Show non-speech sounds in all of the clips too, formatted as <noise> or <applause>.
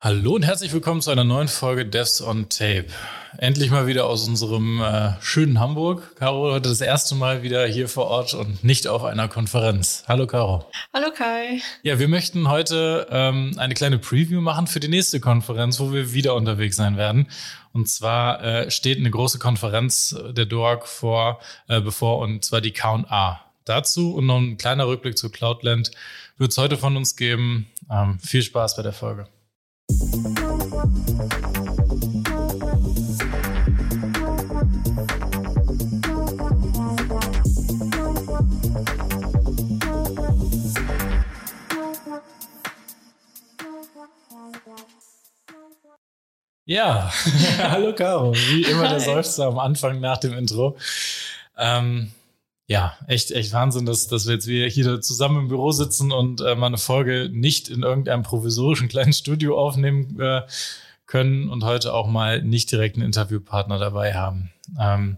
Hallo und herzlich willkommen zu einer neuen Folge Devs on Tape. Endlich mal wieder aus unserem äh, schönen Hamburg. Caro heute das erste Mal wieder hier vor Ort und nicht auf einer Konferenz. Hallo Caro. Hallo Kai. Ja, wir möchten heute ähm, eine kleine Preview machen für die nächste Konferenz, wo wir wieder unterwegs sein werden. Und zwar äh, steht eine große Konferenz der DORG vor, äh, bevor, und zwar die K&A. Dazu und noch ein kleiner Rückblick zu Cloudland wird es heute von uns geben. Ähm, viel Spaß bei der Folge. Ja, <laughs> hallo Caro. Wie immer der Seufzer am Anfang nach dem Intro. Ähm, ja, echt, echt Wahnsinn, dass, dass wir jetzt wieder hier zusammen im Büro sitzen und äh, mal eine Folge nicht in irgendeinem provisorischen kleinen Studio aufnehmen äh, können und heute auch mal nicht direkt einen Interviewpartner dabei haben. Ähm,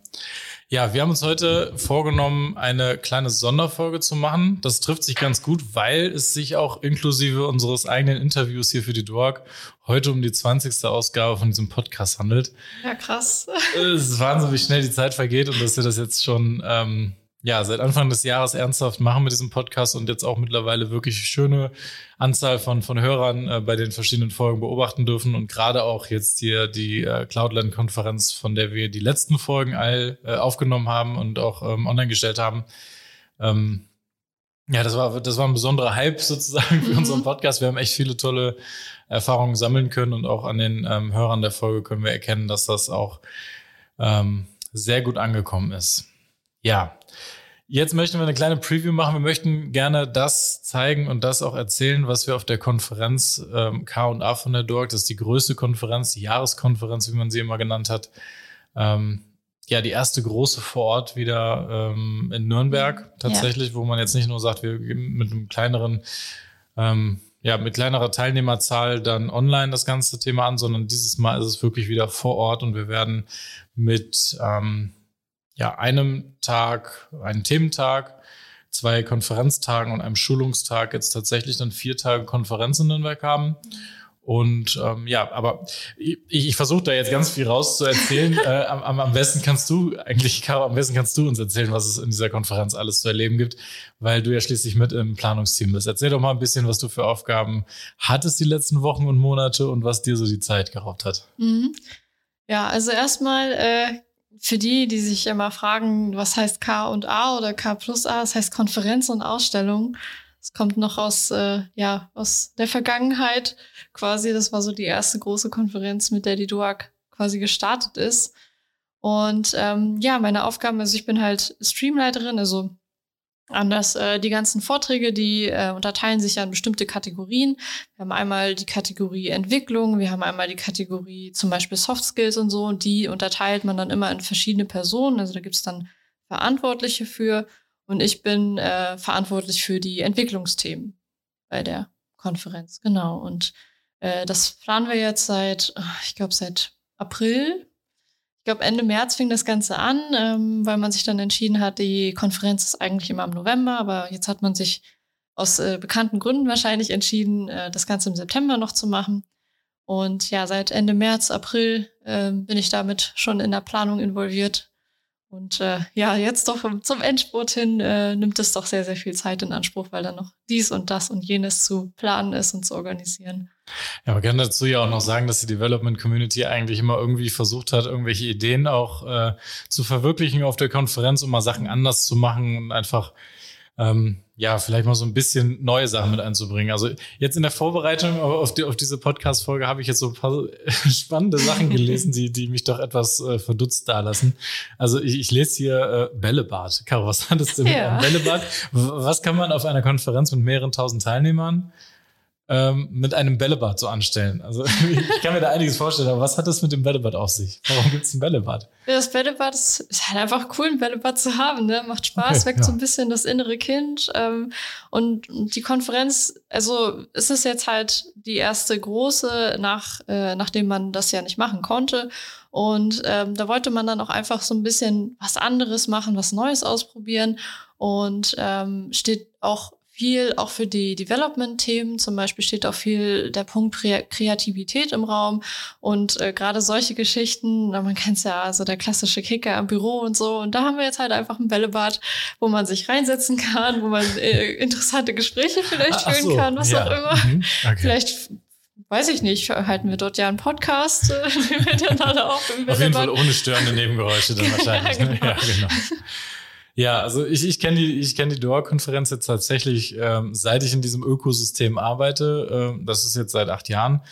ja, wir haben uns heute vorgenommen, eine kleine Sonderfolge zu machen. Das trifft sich ganz gut, weil es sich auch inklusive unseres eigenen Interviews hier für die Dork heute um die 20. Ausgabe von diesem Podcast handelt. Ja, krass. Es ist Wahnsinn, wie schnell die Zeit vergeht und dass wir das jetzt schon ähm, ja, seit Anfang des Jahres ernsthaft machen mit diesem Podcast und jetzt auch mittlerweile wirklich schöne Anzahl von, von Hörern äh, bei den verschiedenen Folgen beobachten dürfen und gerade auch jetzt hier die äh, Cloudland-Konferenz, von der wir die letzten Folgen all äh, aufgenommen haben und auch ähm, online gestellt haben. Ähm, ja, das war, das war ein besonderer Hype sozusagen für mhm. unseren Podcast. Wir haben echt viele tolle Erfahrungen sammeln können und auch an den ähm, Hörern der Folge können wir erkennen, dass das auch ähm, sehr gut angekommen ist. Ja, Jetzt möchten wir eine kleine Preview machen. Wir möchten gerne das zeigen und das auch erzählen, was wir auf der Konferenz ähm, K&A von der DORG, das ist die größte Konferenz, die Jahreskonferenz, wie man sie immer genannt hat. Ähm, ja, die erste große vor Ort wieder ähm, in Nürnberg tatsächlich, ja. wo man jetzt nicht nur sagt, wir gehen mit einem kleineren, ähm, ja, mit kleinerer Teilnehmerzahl dann online das ganze Thema an, sondern dieses Mal ist es wirklich wieder vor Ort und wir werden mit ähm, ja, einem Tag, einen Thementag, zwei Konferenztagen und einem Schulungstag jetzt tatsächlich dann vier Tage Konferenz in Nürnberg haben. Und ähm, ja, aber ich, ich versuche da jetzt ganz viel rauszuerzählen. <laughs> äh, am, am besten kannst du eigentlich, Caro, am besten kannst du uns erzählen, was es in dieser Konferenz alles zu erleben gibt, weil du ja schließlich mit im Planungsteam bist. Erzähl doch mal ein bisschen, was du für Aufgaben hattest die letzten Wochen und Monate und was dir so die Zeit geraubt hat. Mhm. Ja, also erstmal äh, für die, die sich immer fragen, was heißt K und A oder K plus A, das heißt Konferenz und Ausstellung. Es kommt noch aus, äh, ja, aus der Vergangenheit quasi. Das war so die erste große Konferenz, mit der die DUAG quasi gestartet ist. Und ähm, ja, meine Aufgaben, also ich bin halt Streamleiterin, also Anders, äh, die ganzen Vorträge, die äh, unterteilen sich ja in bestimmte Kategorien. Wir haben einmal die Kategorie Entwicklung, wir haben einmal die Kategorie zum Beispiel Soft Skills und so, und die unterteilt man dann immer in verschiedene Personen. Also da gibt's dann Verantwortliche für und ich bin äh, verantwortlich für die Entwicklungsthemen bei der Konferenz. Genau. Und äh, das planen wir jetzt seit, ich glaube, seit April glaube, Ende März fing das Ganze an, ähm, weil man sich dann entschieden hat, die Konferenz ist eigentlich immer im November, aber jetzt hat man sich aus äh, bekannten Gründen wahrscheinlich entschieden, äh, das Ganze im September noch zu machen. Und ja, seit Ende März, April äh, bin ich damit schon in der Planung involviert und äh, ja, jetzt doch zum Endspurt hin äh, nimmt es doch sehr, sehr viel Zeit in Anspruch, weil dann noch dies und das und jenes zu planen ist und zu organisieren. Ja, man kann dazu ja auch noch sagen, dass die Development Community eigentlich immer irgendwie versucht hat, irgendwelche Ideen auch äh, zu verwirklichen auf der Konferenz, um mal Sachen anders zu machen und einfach ähm, ja, vielleicht mal so ein bisschen neue Sachen mit einzubringen. Also jetzt in der Vorbereitung auf, die, auf diese Podcast-Folge habe ich jetzt so ein paar <laughs> spannende Sachen gelesen, die, die mich doch etwas äh, verdutzt dalassen. Also ich, ich lese hier äh, Bällebad. Caro, was hattest du mit ja. einem Bällebad? Was kann man auf einer Konferenz mit mehreren tausend Teilnehmern ähm, mit einem Bällebad so anstellen. Also <laughs> ich kann mir da einiges vorstellen, aber was hat das mit dem Bällebad auf sich? Warum gibt es ein Bällebad? Ja, das Bällebad ist, ist, halt einfach cool, ein Bällebad zu haben. Ne? Macht Spaß, okay, weckt ja. so ein bisschen das innere Kind. Ähm, und die Konferenz, also ist es jetzt halt die erste große, nach, äh, nachdem man das ja nicht machen konnte. Und ähm, da wollte man dann auch einfach so ein bisschen was anderes machen, was Neues ausprobieren. Und ähm, steht auch viel auch für die Development-Themen. Zum Beispiel steht auch viel der Punkt Kreativität im Raum und äh, gerade solche Geschichten, man kennt es ja, also der klassische Kicker im Büro und so. Und da haben wir jetzt halt einfach ein Bällebad, wo man sich reinsetzen kann, wo man äh, interessante Gespräche vielleicht führen so, kann, was ja. auch immer. Mhm. Okay. Vielleicht weiß ich nicht, halten wir dort ja einen Podcast äh, <laughs> miteinander auf. Im auf jeden Fall ohne störende Nebengeräusche dann <laughs> wahrscheinlich. ja, ne? genau. Ja, genau. Ja, also ich, ich kenne die, ich kenne die DOA-Konferenz jetzt tatsächlich, ähm, seit ich in diesem Ökosystem arbeite, äh, das ist jetzt seit acht Jahren,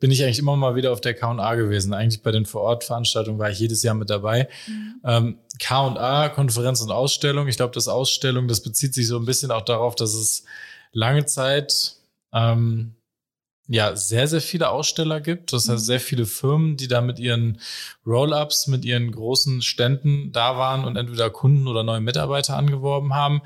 bin ich eigentlich immer mal wieder auf der K&A gewesen. Eigentlich bei den Vor-Ort-Veranstaltungen war ich jedes Jahr mit dabei. Mhm. Ähm, K&A, Konferenz und Ausstellung. Ich glaube, das Ausstellung, das bezieht sich so ein bisschen auch darauf, dass es lange Zeit ähm, ja sehr, sehr viele Aussteller gibt. Das heißt, mhm. sehr viele Firmen, die da mit ihren Roll-ups, mit ihren großen Ständen da waren und entweder Kunden oder neue Mitarbeiter angeworben haben.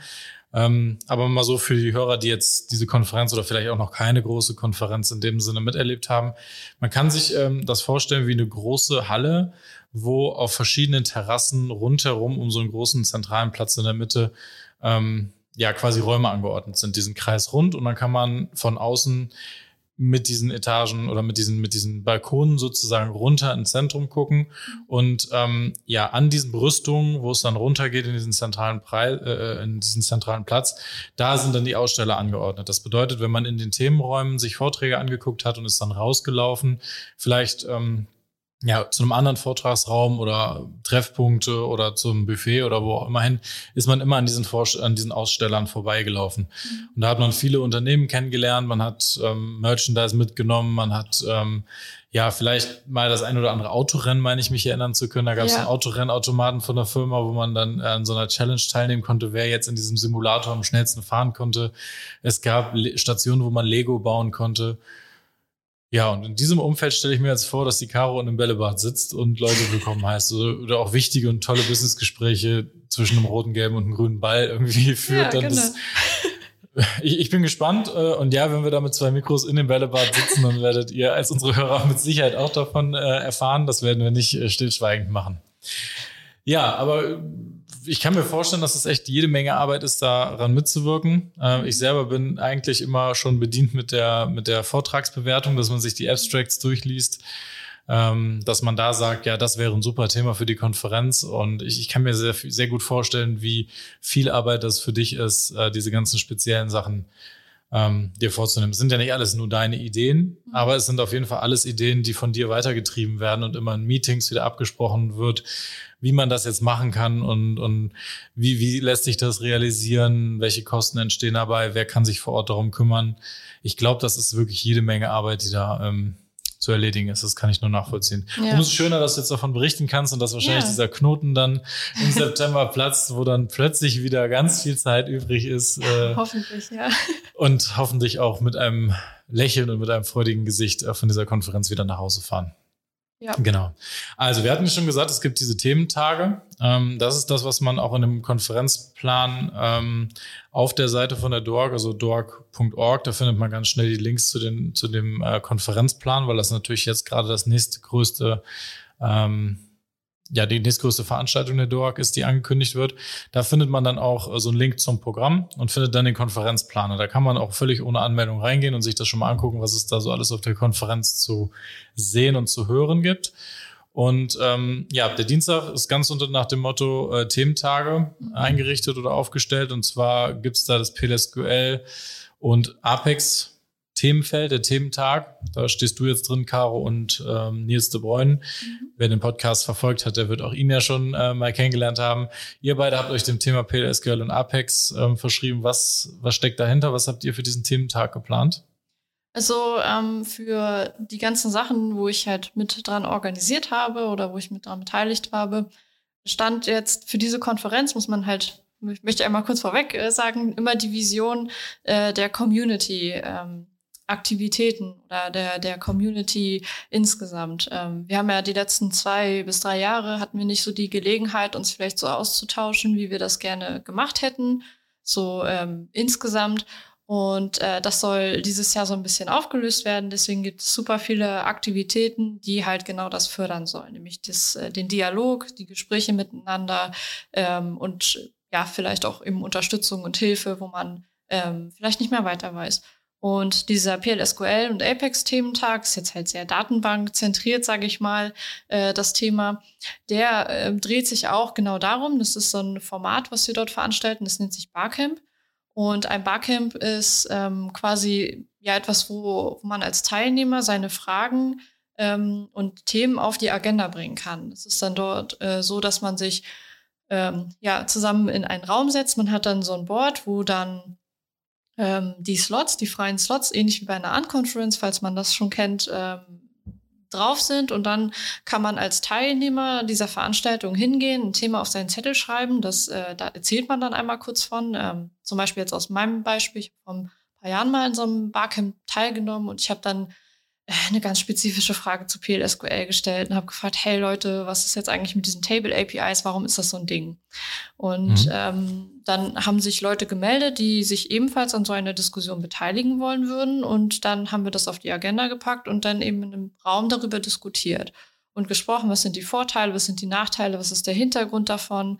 Ähm, aber mal so für die Hörer, die jetzt diese Konferenz oder vielleicht auch noch keine große Konferenz in dem Sinne miterlebt haben. Man kann sich ähm, das vorstellen wie eine große Halle, wo auf verschiedenen Terrassen rundherum um so einen großen zentralen Platz in der Mitte ähm, ja quasi Räume angeordnet sind, diesen Kreis rund und dann kann man von außen mit diesen Etagen oder mit diesen, mit diesen Balkonen sozusagen runter ins Zentrum gucken. Und ähm, ja, an diesen Brüstungen, wo es dann runtergeht in diesen zentralen Preis, äh, in diesen zentralen Platz, da sind dann die Aussteller angeordnet. Das bedeutet, wenn man in den Themenräumen sich Vorträge angeguckt hat und ist dann rausgelaufen, vielleicht ähm, ja, zu einem anderen Vortragsraum oder Treffpunkte oder zum Buffet oder wo auch immer hin, ist man immer an diesen, Vor an diesen Ausstellern vorbeigelaufen. Mhm. Und da hat man viele Unternehmen kennengelernt, man hat ähm, Merchandise mitgenommen, man hat ähm, ja vielleicht mal das ein oder andere Autorennen, meine ich mich erinnern zu können. Da gab es ja. einen Autorennautomaten von der Firma, wo man dann an so einer Challenge teilnehmen konnte, wer jetzt in diesem Simulator am schnellsten fahren konnte. Es gab Stationen, wo man Lego bauen konnte. Ja, und in diesem Umfeld stelle ich mir jetzt vor, dass die Caro in einem Bällebad sitzt und Leute willkommen heißt oder auch wichtige und tolle Businessgespräche zwischen einem roten, gelben und einem grünen Ball irgendwie <laughs> führt. Ja, genau. das, <laughs> ich, ich bin gespannt äh, und ja, wenn wir da mit zwei Mikros in dem Bällebad sitzen, dann werdet ihr als unsere Hörer mit Sicherheit auch davon äh, erfahren. Das werden wir nicht äh, stillschweigend machen. Ja, aber ich kann mir vorstellen, dass es echt jede Menge Arbeit ist, daran mitzuwirken. Äh, ich selber bin eigentlich immer schon bedient mit der, mit der Vortragsbewertung, dass man sich die Abstracts durchliest, ähm, dass man da sagt, ja, das wäre ein super Thema für die Konferenz. Und ich, ich kann mir sehr, sehr gut vorstellen, wie viel Arbeit das für dich ist, äh, diese ganzen speziellen Sachen ähm, dir vorzunehmen. Es sind ja nicht alles nur deine Ideen, mhm. aber es sind auf jeden Fall alles Ideen, die von dir weitergetrieben werden und immer in Meetings wieder abgesprochen wird, wie man das jetzt machen kann und, und wie, wie lässt sich das realisieren, welche Kosten entstehen dabei, wer kann sich vor Ort darum kümmern. Ich glaube, das ist wirklich jede Menge Arbeit, die da ähm, zu erledigen ist. Das kann ich nur nachvollziehen. Ja. Umso schöner, dass du jetzt davon berichten kannst und dass wahrscheinlich ja. dieser Knoten dann im <laughs> September platzt, wo dann plötzlich wieder ganz viel Zeit übrig ist. Äh, hoffentlich, ja. Und hoffentlich auch mit einem Lächeln und mit einem freudigen Gesicht äh, von dieser Konferenz wieder nach Hause fahren. Ja. Genau. Also wir hatten schon gesagt, es gibt diese Thementage. Ähm, das ist das, was man auch in einem Konferenzplan ähm, auf der Seite von der DORG, also dorg.org, da findet man ganz schnell die Links zu, den, zu dem äh, Konferenzplan, weil das natürlich jetzt gerade das nächstgrößte ähm, ja, die nächstgrößte Veranstaltung der DOAG ist, die angekündigt wird. Da findet man dann auch äh, so einen Link zum Programm und findet dann den Konferenzplaner. Da kann man auch völlig ohne Anmeldung reingehen und sich das schon mal angucken, was es da so alles auf der Konferenz zu sehen und zu hören gibt. Und ähm, ja, der Dienstag ist ganz unter nach dem Motto äh, Thementage eingerichtet oder aufgestellt. Und zwar gibt's da das PLSQL und Apex Themenfeld, der Thementag. Da stehst du jetzt drin, Caro und ähm, Nils de Bruyne. Mhm. Wer den Podcast verfolgt hat, der wird auch ihn ja schon äh, mal kennengelernt haben. Ihr beide habt euch dem Thema PLSQL und Apex ähm, verschrieben. Was, was steckt dahinter? Was habt ihr für diesen Thementag geplant? Also ähm, für die ganzen Sachen, wo ich halt mit dran organisiert habe oder wo ich mit dran beteiligt habe, stand jetzt für diese Konferenz, muss man halt, ich möchte einmal kurz vorweg äh, sagen, immer die Vision äh, der Community ähm, Aktivitäten oder der, der Community insgesamt. Ähm, wir haben ja die letzten zwei bis drei Jahre hatten wir nicht so die Gelegenheit, uns vielleicht so auszutauschen, wie wir das gerne gemacht hätten, so ähm, insgesamt. Und äh, das soll dieses Jahr so ein bisschen aufgelöst werden. Deswegen gibt es super viele Aktivitäten, die halt genau das fördern sollen, nämlich das, äh, den Dialog, die Gespräche miteinander ähm, und ja, vielleicht auch eben Unterstützung und Hilfe, wo man ähm, vielleicht nicht mehr weiter weiß. Und dieser PLSQL und Apex-Thementag ist jetzt halt sehr datenbankzentriert, sage ich mal, äh, das Thema. Der äh, dreht sich auch genau darum. Das ist so ein Format, was wir dort veranstalten. Das nennt sich Barcamp. Und ein Barcamp ist ähm, quasi ja etwas, wo, wo man als Teilnehmer seine Fragen ähm, und Themen auf die Agenda bringen kann. Es ist dann dort äh, so, dass man sich ähm, ja zusammen in einen Raum setzt. Man hat dann so ein Board, wo dann ähm, die Slots, die freien Slots, ähnlich wie bei einer Unconference, falls man das schon kennt, ähm, drauf sind. Und dann kann man als Teilnehmer dieser Veranstaltung hingehen, ein Thema auf seinen Zettel schreiben. Das, äh, da erzählt man dann einmal kurz von. Ähm, zum Beispiel jetzt aus meinem Beispiel, ich habe vor ein paar Jahren mal in so einem Barcamp teilgenommen und ich habe dann eine ganz spezifische Frage zu PLSQL gestellt und habe gefragt, hey Leute, was ist jetzt eigentlich mit diesen Table APIs? Warum ist das so ein Ding? Und mhm. ähm, dann haben sich Leute gemeldet, die sich ebenfalls an so einer Diskussion beteiligen wollen würden. Und dann haben wir das auf die Agenda gepackt und dann eben in einem Raum darüber diskutiert und gesprochen, was sind die Vorteile, was sind die Nachteile, was ist der Hintergrund davon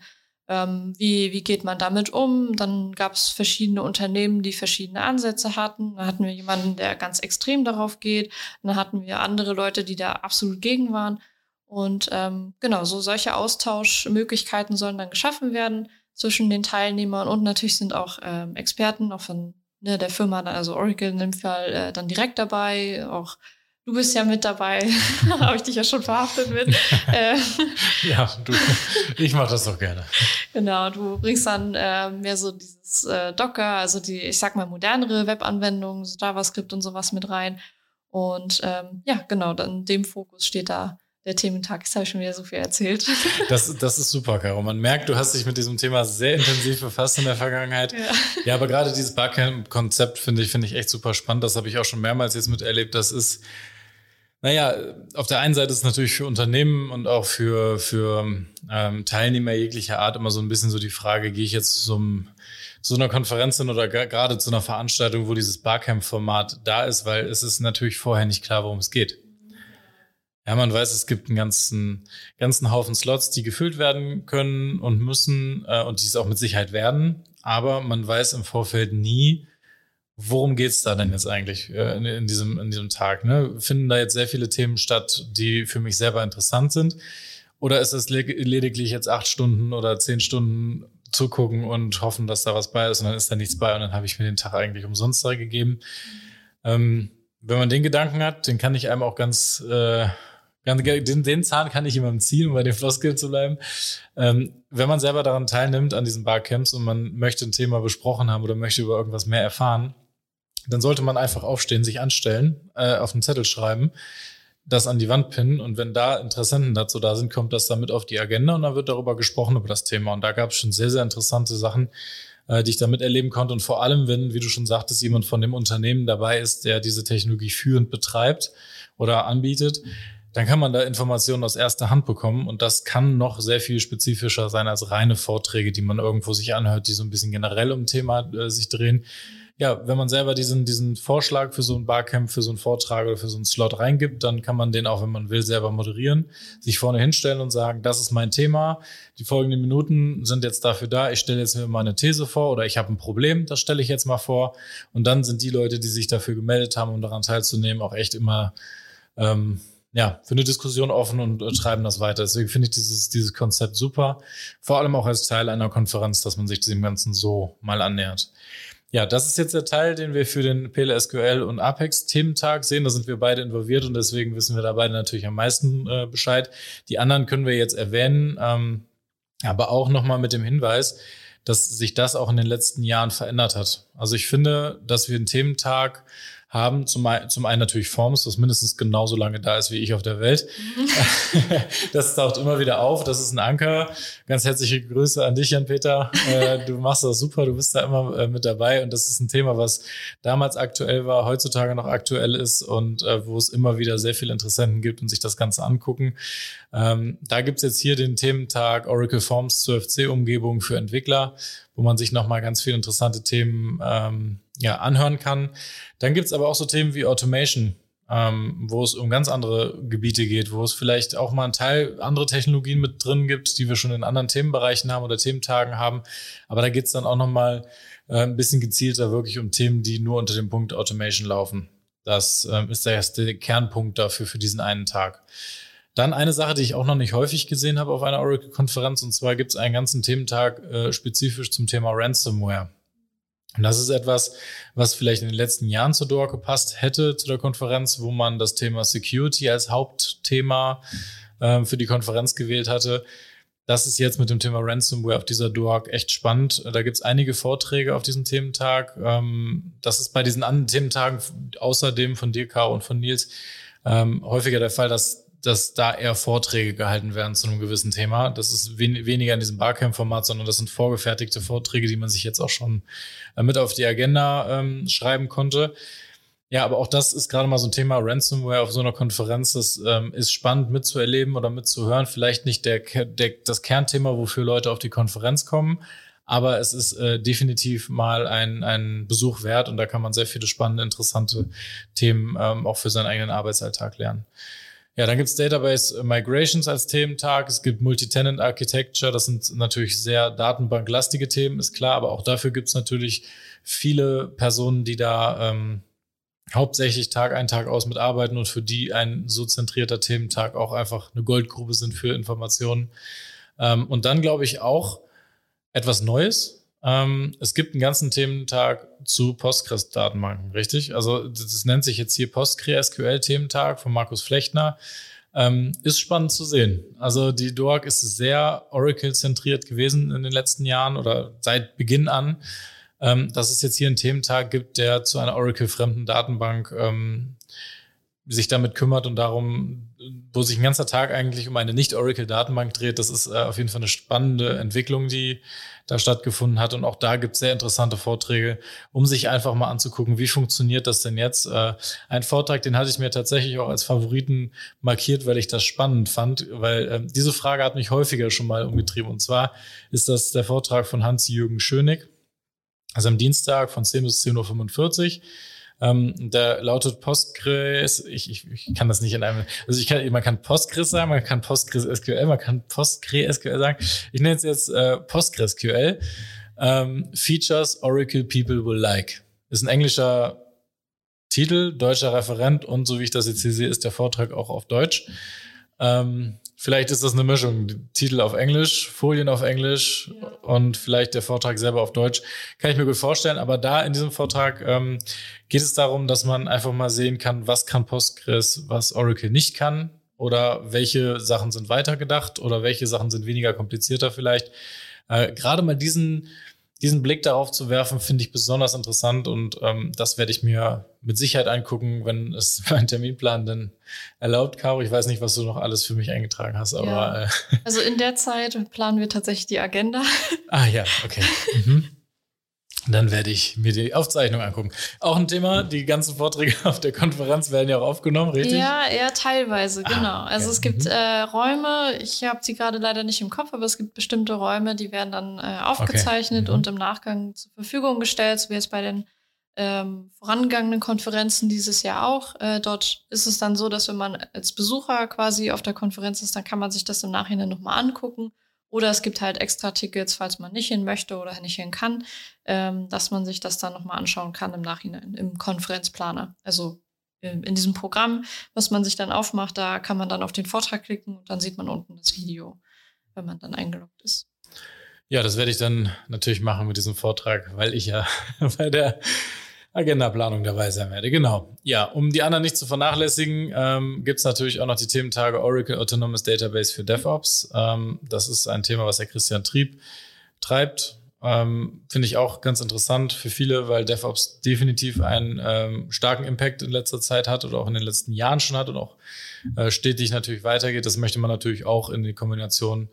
ähm, wie, wie geht man damit um? Dann gab es verschiedene Unternehmen, die verschiedene Ansätze hatten. Dann hatten wir jemanden, der ganz extrem darauf geht. Dann hatten wir andere Leute, die da absolut gegen waren. Und ähm, genau, so solche Austauschmöglichkeiten sollen dann geschaffen werden zwischen den Teilnehmern und natürlich sind auch ähm, Experten, auch von ne, der Firma, also Oracle in dem Fall, äh, dann direkt dabei, auch Du bist ja mit dabei, <laughs> habe ich dich ja schon verhaftet mit. <laughs> Äh, ja, du, ich mache das doch gerne. Genau, du bringst dann äh, mehr so dieses äh, Docker, also die, ich sag mal, modernere Webanwendungen, so JavaScript und sowas mit rein. Und ähm, ja, genau, dann dem Fokus steht da der Thementag. Jetzt habe ich schon wieder so viel erzählt. <laughs> Das, das ist super, Caro. Man merkt, du hast dich mit diesem Thema sehr intensiv befasst in der Vergangenheit. Ja, ja aber gerade dieses Barcamp-Konzept finde ich, finde ich echt super spannend. Das habe ich auch schon mehrmals jetzt miterlebt. Das ist naja, auf der einen Seite ist es natürlich für Unternehmen und auch für, für ähm, Teilnehmer jeglicher Art immer so ein bisschen so die Frage, gehe ich jetzt zu so, einem, zu einer Konferenz hin oder gerade zu einer Veranstaltung, wo dieses Barcamp-Format da ist, weil es ist natürlich vorher nicht klar, worum es geht. Ja, man weiß, es gibt einen ganzen, ganzen Haufen Slots, die gefüllt werden können und müssen äh, und die es auch mit Sicherheit werden. Aber man weiß im Vorfeld nie, Worum geht's da denn jetzt eigentlich äh, in, in, diesem, in diesem Tag? Ne? Finden da jetzt sehr viele Themen statt, die für mich selber interessant sind? Oder ist es lediglich jetzt acht Stunden oder zehn Stunden zugucken und hoffen, dass da was bei ist und dann ist da nichts bei und dann habe ich mir den Tag eigentlich umsonst da gegeben? Ähm, wenn man den Gedanken hat, den kann ich einem auch ganz, äh, den, den Zahn kann ich jemandem ziehen, um bei den Floskeln zu bleiben. Ähm, wenn man selber daran teilnimmt, an diesen Barcamps und man möchte ein Thema besprochen haben oder möchte über irgendwas mehr erfahren, dann sollte man einfach aufstehen, sich anstellen, äh, auf einen Zettel schreiben, das an die Wand pinnen und wenn da Interessenten dazu da sind, kommt das damit auf die Agenda und dann wird darüber gesprochen über das Thema. Und da gab es schon sehr, sehr interessante Sachen, äh, die ich da miterleben konnte. Und vor allem, wenn, wie du schon sagtest, jemand von dem Unternehmen dabei ist, der diese Technologie führend betreibt oder anbietet, dann kann man da Informationen aus erster Hand bekommen und das kann noch sehr viel spezifischer sein als reine Vorträge, die man irgendwo sich anhört, die so ein bisschen generell um Thema äh, sich drehen ja, wenn man selber diesen, diesen Vorschlag für so ein Barcamp, für so einen Vortrag oder für so einen Slot reingibt, dann kann man den auch, wenn man will, selber moderieren, sich vorne hinstellen und sagen, das ist mein Thema, die folgenden Minuten sind jetzt dafür da, ich stelle jetzt mir mal eine These vor oder ich habe ein Problem, das stelle ich jetzt mal vor. Und dann sind die Leute, die sich dafür gemeldet haben, um daran teilzunehmen, auch echt immer ähm, ja, für eine Diskussion offen und äh, treiben das weiter. Deswegen finde ich dieses, dieses Konzept super. Vor allem auch als Teil einer Konferenz, dass man sich diesem Ganzen so mal annähert. Ja, das ist jetzt der Teil, den wir für den PLSQL und Apex Thementag sehen. Da sind wir beide involviert und deswegen wissen wir da beide natürlich am meisten äh, Bescheid. Die anderen können wir jetzt erwähnen, ähm, aber auch nochmal mit dem Hinweis, dass sich das auch in den letzten Jahren verändert hat. Also ich finde, dass wir einen Thementag haben. Zum, zum einen natürlich Forms, das mindestens genauso lange da ist wie ich auf der Welt. <laughs> Das taucht immer wieder auf. Das ist ein Anker. Ganz herzliche Grüße an dich, Jan-Peter. Äh, du machst das super. Du bist da immer äh, mit dabei. Und das ist ein Thema, was damals aktuell war, heutzutage noch aktuell ist und äh, wo es immer wieder sehr viele Interessenten gibt und sich das Ganze angucken. Ähm, da gibt's jetzt hier den Thementag Oracle Forms zur FC-Umgebung für Entwickler, wo man sich nochmal ganz viele interessante Themen ähm, ja, anhören kann. Dann gibt's aber auch so Themen wie Automation. ähm, wo es um ganz andere Gebiete geht, wo es vielleicht auch mal einen Teil andere Technologien mit drin gibt, die wir schon in anderen Themenbereichen haben oder Thementagen haben. Aber da geht es dann auch nochmal äh, ein bisschen gezielter wirklich um Themen, die nur unter dem Punkt Automation laufen. Das ähm, ist der erste Kernpunkt dafür für diesen einen Tag. Dann eine Sache, die ich auch noch nicht häufig gesehen habe auf einer Oracle-Konferenz, und zwar gibt es einen ganzen Thementag äh, spezifisch zum Thema Ransomware. Und das ist etwas, was vielleicht in den letzten Jahren zur DOA gepasst hätte, zu der Konferenz, wo man das Thema Security als Hauptthema äh, für die Konferenz gewählt hatte. Das ist jetzt mit dem Thema Ransomware auf dieser DOAG echt spannend. Da gibt es einige Vorträge auf diesem Thementag. Ähm, das ist bei diesen anderen Thementagen außerdem von dir, Caro, und von Nils ähm, häufiger der Fall, dass dass da eher Vorträge gehalten werden zu einem gewissen Thema. Das ist wen weniger in diesem Barcamp-Format, sondern das sind vorgefertigte Vorträge, die man sich jetzt auch schon äh, mit auf die Agenda ähm, schreiben konnte. Ja, aber auch das ist gerade mal so ein Thema Ransomware auf so einer Konferenz. Das ähm, ist spannend mitzuerleben oder mitzuhören. Vielleicht nicht der, der, das Kernthema, wofür Leute auf die Konferenz kommen, aber es ist äh, definitiv mal ein, ein Besuch wert und da kann man sehr viele spannende, interessante Themen ähm, auch für seinen eigenen Arbeitsalltag lernen. Ja, dann gibt's Database Migrations als Thementag. Es gibt Multitenant Architecture. Das sind natürlich sehr datenbanklastige Themen, ist klar. Aber auch dafür gibt's natürlich viele Personen, die da ähm, hauptsächlich Tag ein, Tag aus mitarbeiten und für die ein so zentrierter Thementag auch einfach eine Goldgrube sind für Informationen. Ähm, und dann glaube ich auch etwas Neues, ähm, es gibt einen ganzen Thementag zu Postgres-Datenbanken, richtig? Also das nennt sich jetzt hier PostgreSQL-Thementag von Markus Flechtner. Ähm, ist spannend zu sehen. Also die DOAG ist sehr Oracle-zentriert gewesen in den letzten Jahren oder seit Beginn an. Ähm, dass es jetzt hier einen Thementag gibt, der zu einer Oracle-fremden Datenbank ähm, sich damit kümmert und darum, wo sich ein ganzer Tag eigentlich um eine Nicht-Oracle-Datenbank dreht. Das ist äh, auf jeden Fall eine spannende Entwicklung, die da stattgefunden hat. Und auch da gibt es sehr interessante Vorträge, um sich einfach mal anzugucken, wie funktioniert das denn jetzt. Äh, ein Vortrag, den hatte ich mir tatsächlich auch als Favoriten markiert, weil ich das spannend fand, weil äh, diese Frage hat mich häufiger schon mal umgetrieben. Und zwar ist das der Vortrag von Hans-Jürgen Schönig, also am Dienstag von 10 bis 10.45 Uhr. Ähm, der lautet Postgres, ich, ich, ich kann das nicht in einem, also ich kann, man kann Postgres sagen, man kann Postgres SQL, man kann Postgres SQL sagen. Ich nenne es jetzt äh, PostgreSQL. Ähm, Features Oracle People Will Like. Ist ein englischer Titel, deutscher Referent und so wie ich das jetzt hier sehe, ist der Vortrag auch auf Deutsch. Ähm, Vielleicht ist das eine Mischung. Titel auf Englisch, Folien auf Englisch ja. und vielleicht der Vortrag selber auf Deutsch. Kann ich mir gut vorstellen. Aber da in diesem Vortrag ähm, geht es darum, dass man einfach mal sehen kann, was kann Postgres, was Oracle nicht kann oder welche Sachen sind weitergedacht oder welche Sachen sind weniger komplizierter vielleicht. Äh, Gerade mal diesen diesen Blick darauf zu werfen, finde ich besonders interessant und ähm, das werde ich mir mit Sicherheit angucken, wenn es <laughs> mein Terminplan dann erlaubt, Caro. Ich weiß nicht, was du noch alles für mich eingetragen hast, aber. Ja. Äh, <laughs> also in der Zeit planen wir tatsächlich die Agenda. Ah ja, okay. Mhm. Dann werde ich mir die Aufzeichnung angucken. Auch ein Thema, die ganzen Vorträge <laughs> auf der Konferenz werden ja auch aufgenommen, richtig? Ja, eher teilweise, ah, genau. Also ja. es gibt mhm. äh, Räume, ich habe sie gerade leider nicht im Kopf, aber es gibt bestimmte Räume, die werden dann äh, aufgezeichnet okay. mhm. und im Nachgang zur Verfügung gestellt, so wie jetzt bei den ähm, vorangegangenen Konferenzen dieses Jahr auch. Äh, dort ist es dann so, dass wenn man als Besucher quasi auf der Konferenz ist, dann kann man sich das im Nachhinein nochmal angucken oder es gibt halt extra Tickets, falls man nicht hin möchte oder nicht hin kann, ähm, dass man sich das dann nochmal anschauen kann im Nachhinein, im Konferenzplaner. Also ähm, in diesem Programm, was man sich dann aufmacht, da kann man dann auf den Vortrag klicken und dann sieht man unten das Video, wenn man dann eingeloggt ist. Ja, das werde ich dann natürlich machen mit diesem Vortrag, weil ich ja <laughs> bei der Agendaplanung dabei sein werde. Genau. Ja, um die anderen nicht zu vernachlässigen, ähm, gibt es natürlich auch noch die Thementage Oracle Autonomous Database für DevOps. Ähm, das ist ein Thema, was der Christian Trieb treibt. Ähm, Finde ich auch ganz interessant für viele, weil DevOps definitiv einen ähm, starken Impact in letzter Zeit hat oder auch in den letzten Jahren schon hat und auch äh, stetig natürlich weitergeht. Das möchte man natürlich auch in die Kombination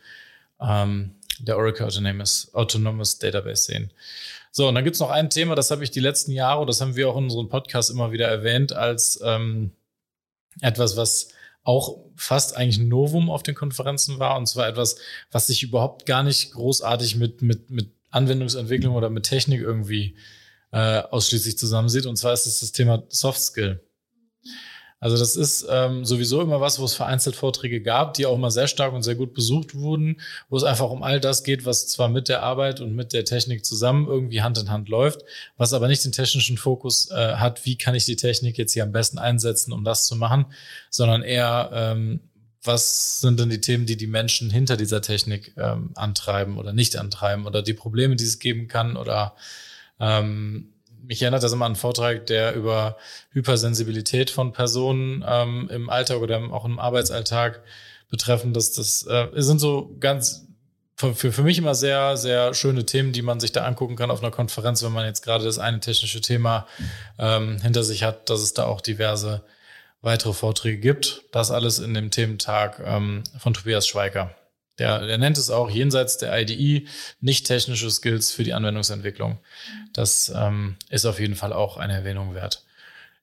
ähm, der Oracle Autonomous, Autonomous Database sehen. So, und dann gibt's noch ein Thema, das habe ich die letzten Jahre, das haben wir auch in unserem Podcast immer wieder erwähnt, als ähm, etwas, was auch fast eigentlich ein Novum auf den Konferenzen war. Und zwar etwas, was sich überhaupt gar nicht großartig mit, mit, mit Anwendungsentwicklung oder mit Technik irgendwie äh, ausschließlich zusammensieht. Und zwar ist es das Thema Soft Skill. Also das ist ähm, sowieso immer was, wo es vereinzelt Vorträge gab, die auch immer sehr stark und sehr gut besucht wurden, wo es einfach um all das geht, was zwar mit der Arbeit und mit der Technik zusammen irgendwie Hand in Hand läuft, was aber nicht den technischen Fokus äh, hat, wie kann ich die Technik jetzt hier am besten einsetzen, um das zu machen, sondern eher, ähm, was sind denn die Themen, die die Menschen hinter dieser Technik ähm, antreiben oder nicht antreiben oder die Probleme, die es geben kann oder ähm, mich erinnert das immer an einen Vortrag, der über Hypersensibilität von Personen ähm, im Alltag oder auch im Arbeitsalltag betreffen. Das, das äh, sind so ganz für, für mich immer sehr, sehr schöne Themen, die man sich da angucken kann auf einer Konferenz, wenn man jetzt gerade das eine technische Thema ähm, hinter sich hat, dass es da auch diverse weitere Vorträge gibt. Das alles in dem Thementag ähm, von Tobias Schweiker. Der, der nennt es auch jenseits der IDE nicht technische Skills für die Anwendungsentwicklung. Das ähm, ist auf jeden Fall auch eine Erwähnung wert.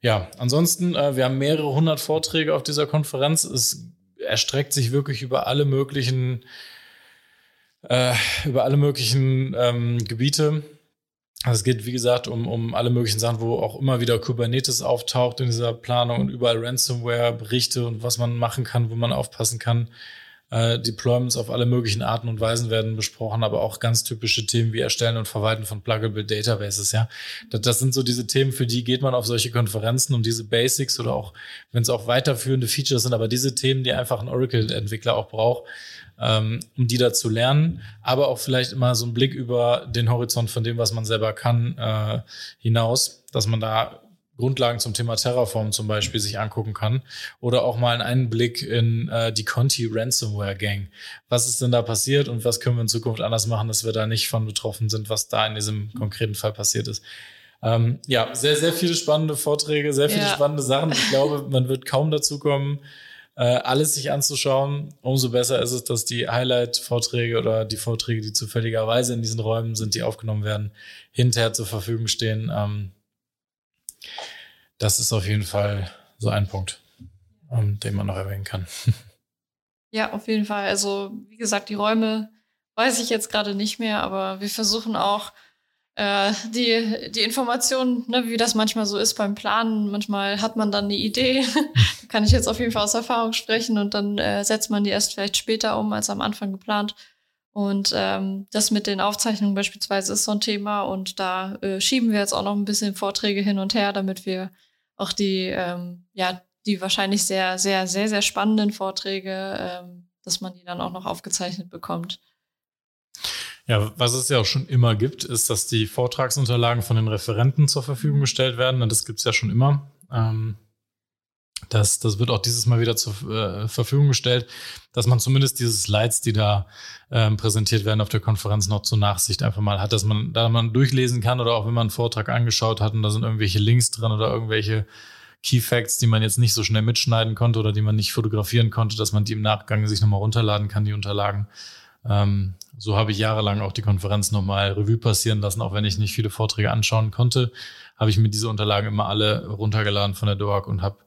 Ja, ansonsten, äh, wir haben mehrere hundert Vorträge auf dieser Konferenz. Es erstreckt sich wirklich über alle möglichen, äh, über alle möglichen ähm, Gebiete. Es geht, wie gesagt, um, um alle möglichen Sachen, wo auch immer wieder Kubernetes auftaucht in dieser Planung und überall Ransomware-Berichte und was man machen kann, wo man aufpassen kann. Äh, Deployments auf alle möglichen Arten und Weisen werden besprochen, aber auch ganz typische Themen wie Erstellen und Verwalten von Pluggable Databases, ja. Das, das sind so diese Themen, für die geht man auf solche Konferenzen, um diese Basics oder auch, wenn es auch weiterführende Features sind, aber diese Themen, die einfach ein Oracle-Entwickler auch braucht, ähm, um die da zu lernen, aber auch vielleicht immer so einen Blick über den Horizont von dem, was man selber kann, äh, hinaus, dass man da Grundlagen zum Thema Terraform zum Beispiel sich angucken kann oder auch mal einen Blick in äh, die Conti Ransomware Gang. Was ist denn da passiert und was können wir in Zukunft anders machen, dass wir da nicht von betroffen sind, was da in diesem konkreten Fall passiert ist. Ähm, ja, sehr, sehr viele spannende Vorträge, sehr viele ja. spannende Sachen. Ich glaube, man wird kaum dazu kommen, äh, alles sich anzuschauen. Umso besser ist es, dass die Highlight-Vorträge oder die Vorträge, die zufälligerweise in diesen Räumen sind, die aufgenommen werden, hinterher zur Verfügung stehen. Ähm, das ist auf jeden Fall so ein Punkt, um, ähm, den man noch erwähnen kann. <laughs> Ja, auf jeden Fall. Also, wie gesagt, die Räume weiß ich jetzt gerade nicht mehr, aber wir versuchen auch äh, die, die Informationen, ne, wie das manchmal so ist beim Planen. Manchmal hat man dann eine Idee, <laughs> da kann ich jetzt auf jeden Fall aus Erfahrung sprechen und dann äh, setzt man die erst vielleicht später um als am Anfang geplant. Und ähm, das mit den Aufzeichnungen beispielsweise ist so ein Thema und da äh, schieben wir jetzt auch noch ein bisschen Vorträge hin und her, damit wir auch die, ähm, ja, die wahrscheinlich sehr, sehr, sehr, sehr spannenden Vorträge, ähm, dass man die dann auch noch aufgezeichnet bekommt. Ja, was es ja auch schon immer gibt, ist, dass die Vortragsunterlagen von den Referenten zur Verfügung gestellt werden. Das gibt es ja schon immer. Ähm, das, das wird auch dieses Mal wieder zur äh, Verfügung gestellt, dass man zumindest diese Slides, die da ähm, präsentiert werden auf der Konferenz, noch zur Nachsicht einfach mal hat, dass man da man durchlesen kann oder auch wenn man einen Vortrag angeschaut hat und da sind irgendwelche Links drin oder irgendwelche Key Facts, die man jetzt nicht so schnell mitschneiden konnte oder die man nicht fotografieren konnte, dass man die im Nachgang sich nochmal runterladen kann, die Unterlagen. Ähm, so habe ich jahrelang auch die Konferenz nochmal Revue passieren lassen, auch wenn ich nicht viele Vorträge anschauen konnte, habe ich mir diese Unterlagen immer alle runtergeladen von der DOAG und habe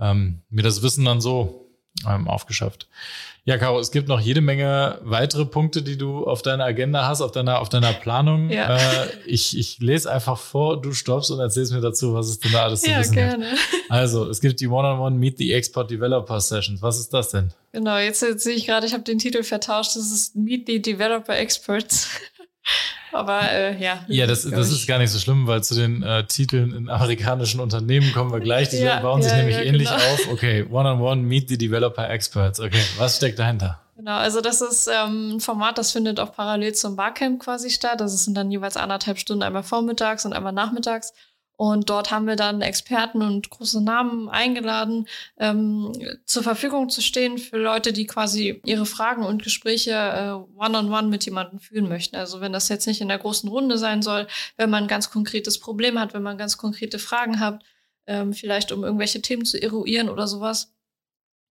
ähm, mir das Wissen dann so ähm, aufgeschafft. Ja, Caro, es gibt noch jede Menge weitere Punkte, die du auf deiner Agenda hast, auf deiner, auf deiner Planung. Ja. Äh, ich, ich lese einfach vor, du stoppst und erzählst mir dazu, was es denn da alles zu ja, wissen gerne. gibt. Also, es gibt die One-on-One Meet the Export Developer Sessions. Was ist das denn? Genau, jetzt, jetzt sehe ich gerade, ich habe den Titel vertauscht. Das ist Meet the Developer Experts. Aber äh, ja. Ja, das, das ist gar nicht so schlimm, weil zu den äh, Titeln in amerikanischen Unternehmen kommen wir gleich. Die ja, bauen ja, sich nämlich ja, ähnlich genau. auf. Okay, One-on-One, -on -one, Meet the Developer Experts. Okay, was steckt dahinter? Genau, also das ist ähm, ein Format, das findet auch parallel zum Barcamp quasi statt. Das sind dann jeweils anderthalb Stunden, einmal vormittags und einmal nachmittags. Und dort haben wir dann Experten und große Namen eingeladen, ähm, zur Verfügung zu stehen für Leute, die quasi ihre Fragen und Gespräche äh, one-on-one -on -one mit jemandem führen möchten. Also wenn das jetzt nicht in der großen Runde sein soll, wenn man ein ganz konkretes Problem hat, wenn man ganz konkrete Fragen hat, ähm, vielleicht um irgendwelche Themen zu eruieren oder sowas,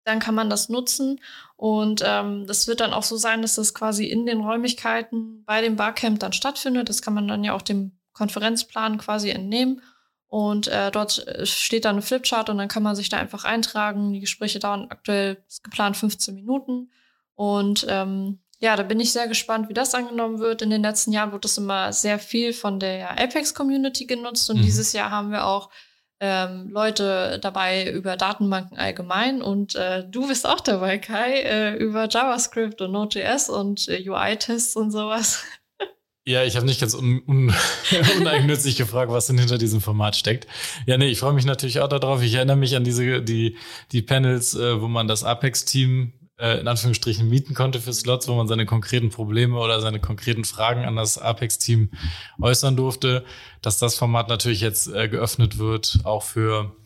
dann kann man das nutzen. Und ähm, das wird dann auch so sein, dass das quasi in den Räumlichkeiten bei dem Barcamp dann stattfindet. Das kann man dann ja auch dem Konferenzplan quasi entnehmen. Und äh, dort äh, steht dann eine Flipchart und dann kann man sich da einfach eintragen. Die Gespräche dauern aktuell geplant 15 Minuten. Und ähm, ja, da bin ich sehr gespannt, wie das angenommen wird. In den letzten Jahren wurde das immer sehr viel von der Apex-Community genutzt und mhm. dieses Jahr haben wir auch ähm, Leute dabei über Datenbanken allgemein und äh, du bist auch dabei, Kai, äh, über JavaScript und Node.js und äh, UI-Tests und sowas. Ja, ich habe nicht ganz un un <laughs> uneigennützig gefragt, was denn hinter diesem Format steckt. Ja, nee, ich freue mich natürlich auch darauf. Ich erinnere mich an diese die die Panels, äh, wo man das Apex-Team äh, in Anführungsstrichen mieten konnte für Slots, wo man seine konkreten Probleme oder seine konkreten Fragen an das Apex-Team äußern durfte. Dass das Format natürlich jetzt äh, geöffnet wird, auch für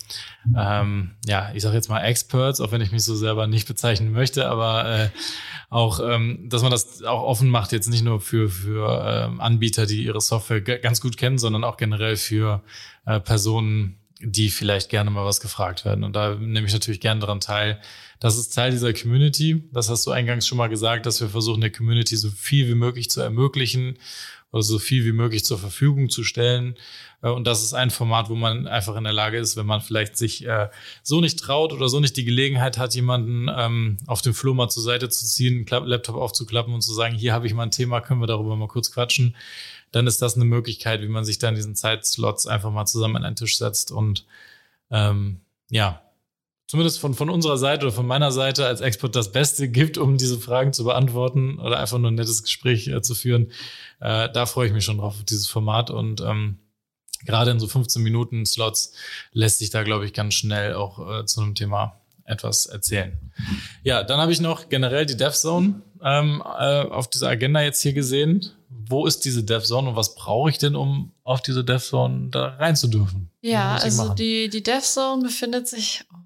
ähm, ja, ich sage jetzt mal Experts, auch wenn ich mich so selber nicht bezeichnen möchte, aber äh, auch, ähm, dass man das auch offen macht, jetzt nicht nur für, für ähm, Anbieter, die ihre Software ganz gut kennen, sondern auch generell für äh, Personen, die vielleicht gerne mal was gefragt werden. Und da nehme ich natürlich gerne daran teil. Das ist Teil dieser Community. Das hast du eingangs schon mal gesagt, dass wir versuchen, der Community so viel wie möglich zu ermöglichen oder so viel wie möglich zur Verfügung zu stellen. Äh, und das ist ein Format, wo man einfach in der Lage ist, wenn man vielleicht sich äh, so nicht traut oder so nicht die Gelegenheit hat, jemanden ähm, auf dem Flur mal zur Seite zu ziehen, einen Laptop aufzuklappen und zu sagen, hier habe ich mal ein Thema, können wir darüber mal kurz quatschen, dann ist das eine Möglichkeit, wie man sich da in diesen Zeitslots einfach mal zusammen an einen Tisch setzt und ähm, ja, zumindest von, von unserer Seite oder von meiner Seite als Expert das Beste gibt, um diese Fragen zu beantworten oder einfach nur ein nettes Gespräch äh, zu führen. Äh, da freue ich mich schon drauf, auf dieses Format. Und ähm, gerade in so 15 Minuten Slots lässt sich da, glaube ich, ganz schnell auch äh, zu einem Thema etwas erzählen. Ja, dann habe ich noch generell die DevZone ähm, äh, auf dieser Agenda jetzt hier gesehen. Wo ist diese DevZone und was brauche ich denn, um auf diese DevZone da rein zu dürfen? Ja, also die, die DevZone befindet sich, oh,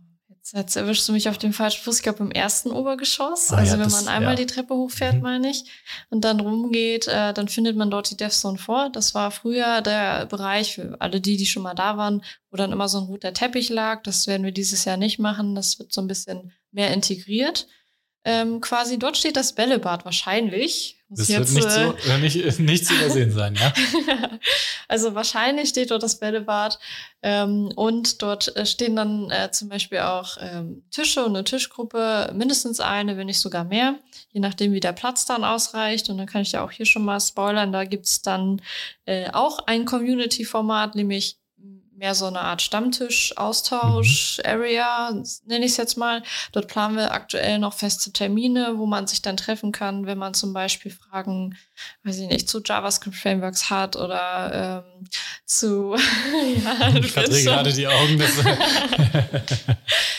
Jetzt erwischst du mich auf dem falschen Fuß, ich glaube im ersten Obergeschoss. Ah, also ja, wenn das, man einmal ja. die Treppe hochfährt, mhm. meine ich, und dann rumgeht, äh, dann findet man dort die DevZone vor. Das war früher der Bereich für alle die, die schon mal da waren, wo dann immer so ein roter Teppich lag. Das werden wir dieses Jahr nicht machen. Das wird so ein bisschen mehr integriert. Ähm, quasi dort steht das Bällebad wahrscheinlich. Das jetzt, wird nicht, so, äh, <laughs> nicht, nicht zu übersehen sein, ja? <laughs> also wahrscheinlich steht dort das Bällebad ähm, und dort äh, stehen dann äh, zum Beispiel auch ähm, Tische und eine Tischgruppe, mindestens eine, wenn nicht sogar mehr, je nachdem, wie der Platz dann ausreicht. Und dann kann ich ja auch hier schon mal spoilern, da gibt's dann äh, auch ein Community-Format, nämlich mehr so eine Art Stammtisch-Austausch-Area, mhm. nenne ich es jetzt mal. Dort planen wir aktuell noch feste Termine, wo man sich dann treffen kann, wenn man zum Beispiel Fragen, weiß ich nicht, zu JavaScript-Frameworks hat oder ähm, zu. <laughs> ja, <laughs> ich verdrehe gerade die Augen. <laughs>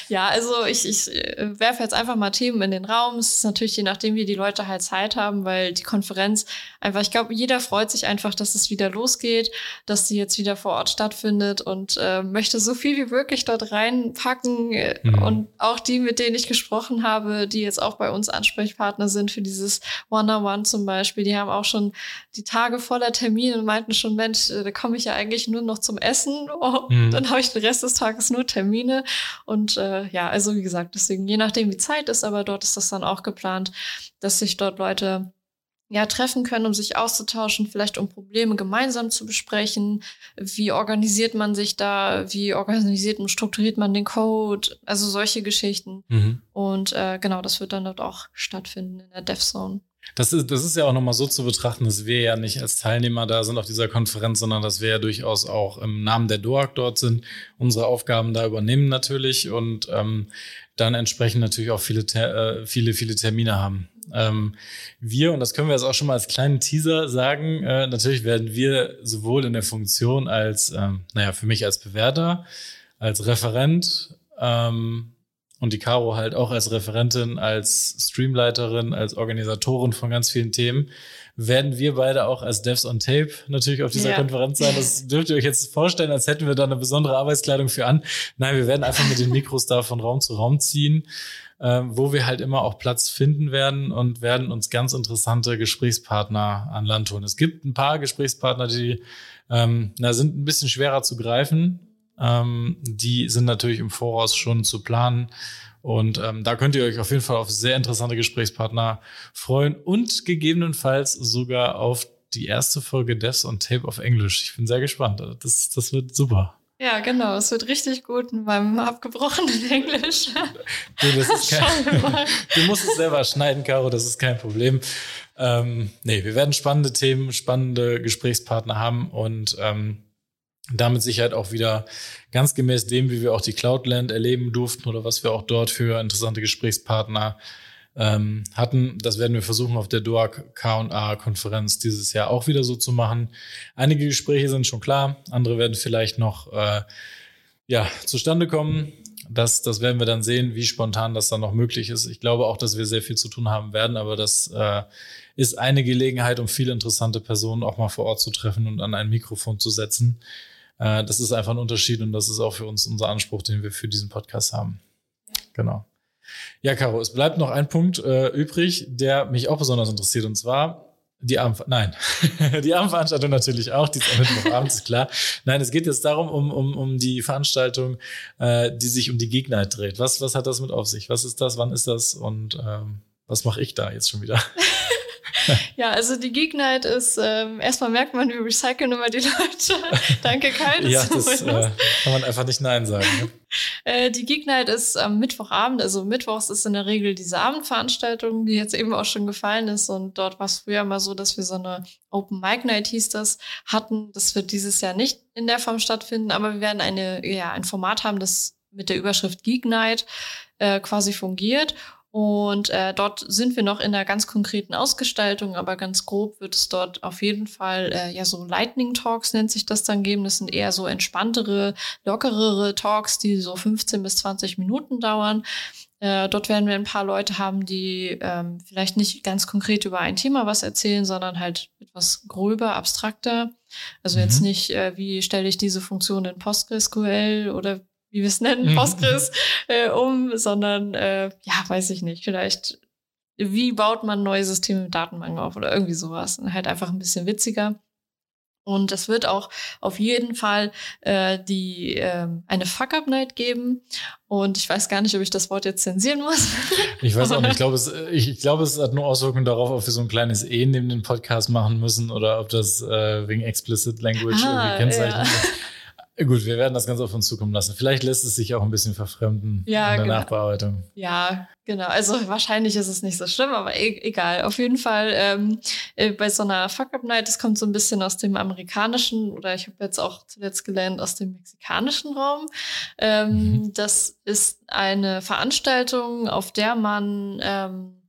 ja, also ich, ich äh, werfe jetzt einfach mal Themen in den Raum. Es ist natürlich je nachdem, wie die Leute halt Zeit haben, weil die Konferenz einfach, ich glaube, jeder freut sich einfach, dass es wieder losgeht, dass sie jetzt wieder vor Ort stattfindet und äh, möchte so viel wie möglich dort reinpacken. Äh, mhm. Und auch die, mit denen ich gesprochen habe, die jetzt auch bei uns Ansprechpartner sind für dieses One-on-One zum Beispiel, die haben auch schon die Tage voller Termine und meinten schon, Mensch, äh, da komme ich ja eigentlich nur noch zum Essen. <laughs> Oh, mhm. Dann habe ich den Rest des Tages nur Termine. Und äh, ja, also wie gesagt, deswegen, je nachdem, wie Zeit ist, aber dort ist das dann auch geplant, dass sich dort Leute ja, treffen können, um sich auszutauschen, vielleicht um Probleme gemeinsam zu besprechen. Wie organisiert man sich da? Wie organisiert und strukturiert man den Code? Also solche Geschichten. Mhm. Und äh, genau, das wird dann dort auch stattfinden in der DevZone. Das ist, das ist ja auch nochmal so zu betrachten, dass wir ja nicht als Teilnehmer da sind auf dieser Konferenz, sondern dass wir ja durchaus auch im Namen der DOAG dort sind, unsere Aufgaben da übernehmen natürlich und ähm, dann entsprechend natürlich auch viele, äh, viele, viele Termine haben. Ähm, wir, und das können wir jetzt auch schon mal als kleinen Teaser sagen, äh, natürlich werden wir sowohl in der Funktion als, ähm, naja, für mich als Bewerter, als Referent ähm, und die Caro halt auch als Referentin, als Streamleiterin, als Organisatorin von ganz vielen Themen, werden wir beide auch als Devs on Tape natürlich auf dieser ja. Konferenz sein. Das <laughs> dürft ihr euch jetzt vorstellen, als hätten wir da eine besondere Arbeitskleidung für an. Nein, wir werden einfach mit den Mikros da von Raum zu Raum ziehen äh, wo wir halt immer auch Platz finden werden und werden uns ganz interessante Gesprächspartner an Land holen. Es gibt ein paar Gesprächspartner, die ähm, na, sind ein bisschen schwerer zu greifen. Ähm, die sind natürlich im Voraus schon zu planen. Und ähm, da könnt ihr euch auf jeden Fall auf sehr interessante Gesprächspartner freuen und gegebenenfalls sogar auf die erste Folge Devs on Tape auf Englisch. Ich bin sehr gespannt. Das, das wird super. Ja, genau. Es wird richtig gut in meinem abgebrochenen <laughs> Englisch. Du, kein, <laughs> du musst es selber schneiden, Caro, das ist kein Problem. Ähm, nee, wir werden spannende Themen, spannende Gesprächspartner haben und ähm, damit Sicherheit auch wieder ganz gemäß dem, wie wir auch die Cloudland erleben durften oder was wir auch dort für interessante Gesprächspartner ähm, hatten. Das werden wir versuchen auf der DOAG K&A-Konferenz dieses Jahr auch wieder so zu machen. Einige Gespräche sind schon klar, andere werden vielleicht noch äh, ja, zustande kommen. Das, das werden wir dann sehen, wie spontan das dann noch möglich ist. Ich glaube auch, dass wir sehr viel zu tun haben werden, aber das äh, ist eine Gelegenheit, um viele interessante Personen auch mal vor Ort zu treffen und an ein Mikrofon zu setzen. Äh, das ist einfach ein Unterschied und das ist auch für uns unser Anspruch, den wir für diesen Podcast haben. Genau. Ja, Caro, es bleibt noch ein Punkt äh, übrig, der mich auch besonders interessiert und zwar die Abend, nein, <laughs> die Abendveranstaltung natürlich auch, die ist am Mittwochabend, ist klar. Nein, es geht jetzt darum, um, um, um die Veranstaltung, äh, die sich um die Gegner dreht. Was, was hat das mit auf sich? Was ist das? Wann ist das? Und ähm, was mache ich da jetzt schon wieder? <laughs> <laughs> ja, also die Geek Night ist, ähm, erstmal merkt man, wir recyceln immer die Leute. <laughs> Danke, Kai. ja, das äh, kann man einfach nicht Nein sagen. Ne? <laughs> äh, die Geek Night ist am Mittwochabend, also Mittwochs ist in der Regel diese Abendveranstaltung, die jetzt eben auch schon gefallen ist. Und dort war es früher mal so, dass wir so eine Open Mic Night hieß das, hatten. Das wird dieses Jahr nicht in der Form stattfinden, aber wir werden eine, ja, ein Format haben, das mit der Überschrift Geek Night äh, quasi fungiert. Und äh, dort sind wir noch in einer ganz konkreten Ausgestaltung, aber ganz grob wird es dort auf jeden Fall äh, ja so Lightning Talks nennt sich das dann geben. Das sind eher so entspanntere, lockerere Talks, die so 15 bis 20 Minuten dauern. Äh, dort werden wir ein paar Leute haben, die ähm, vielleicht nicht ganz konkret über ein Thema was erzählen, sondern halt etwas gröber, abstrakter. Also mhm. jetzt nicht, äh, wie stelle ich diese Funktion in PostgreSQL oder wie wir es nennen, mhm. Postgres, äh, um, sondern äh, ja, weiß ich nicht, vielleicht wie baut man neue Systeme mit Datenbanken auf oder irgendwie sowas. Und halt einfach ein bisschen witziger. Und es wird auch auf jeden Fall äh, die äh, eine Fuck-Up-Night geben. Und ich weiß gar nicht, ob ich das Wort jetzt zensieren muss. <laughs> Ich weiß auch nicht. Ich glaube, es, <laughs> ich, ich glaube, es hat nur Auswirkungen darauf, ob wir so ein kleines E neben den Podcast machen müssen oder ob das äh, wegen Explicit Language ah, irgendwie kennzeichnet ja. Gut, wir werden das Ganze auf uns zukommen lassen. Vielleicht lässt es sich auch ein bisschen verfremden ja, in der genau. Nachbearbeitung. Ja, genau. Also wahrscheinlich ist es nicht so schlimm, aber e egal. Auf jeden Fall ähm, äh, bei so einer Fuck-Up-Night, das kommt so ein bisschen aus dem amerikanischen oder ich habe jetzt auch zuletzt gelernt aus dem mexikanischen Raum. Ähm, mhm. Das ist eine Veranstaltung, auf der man ähm,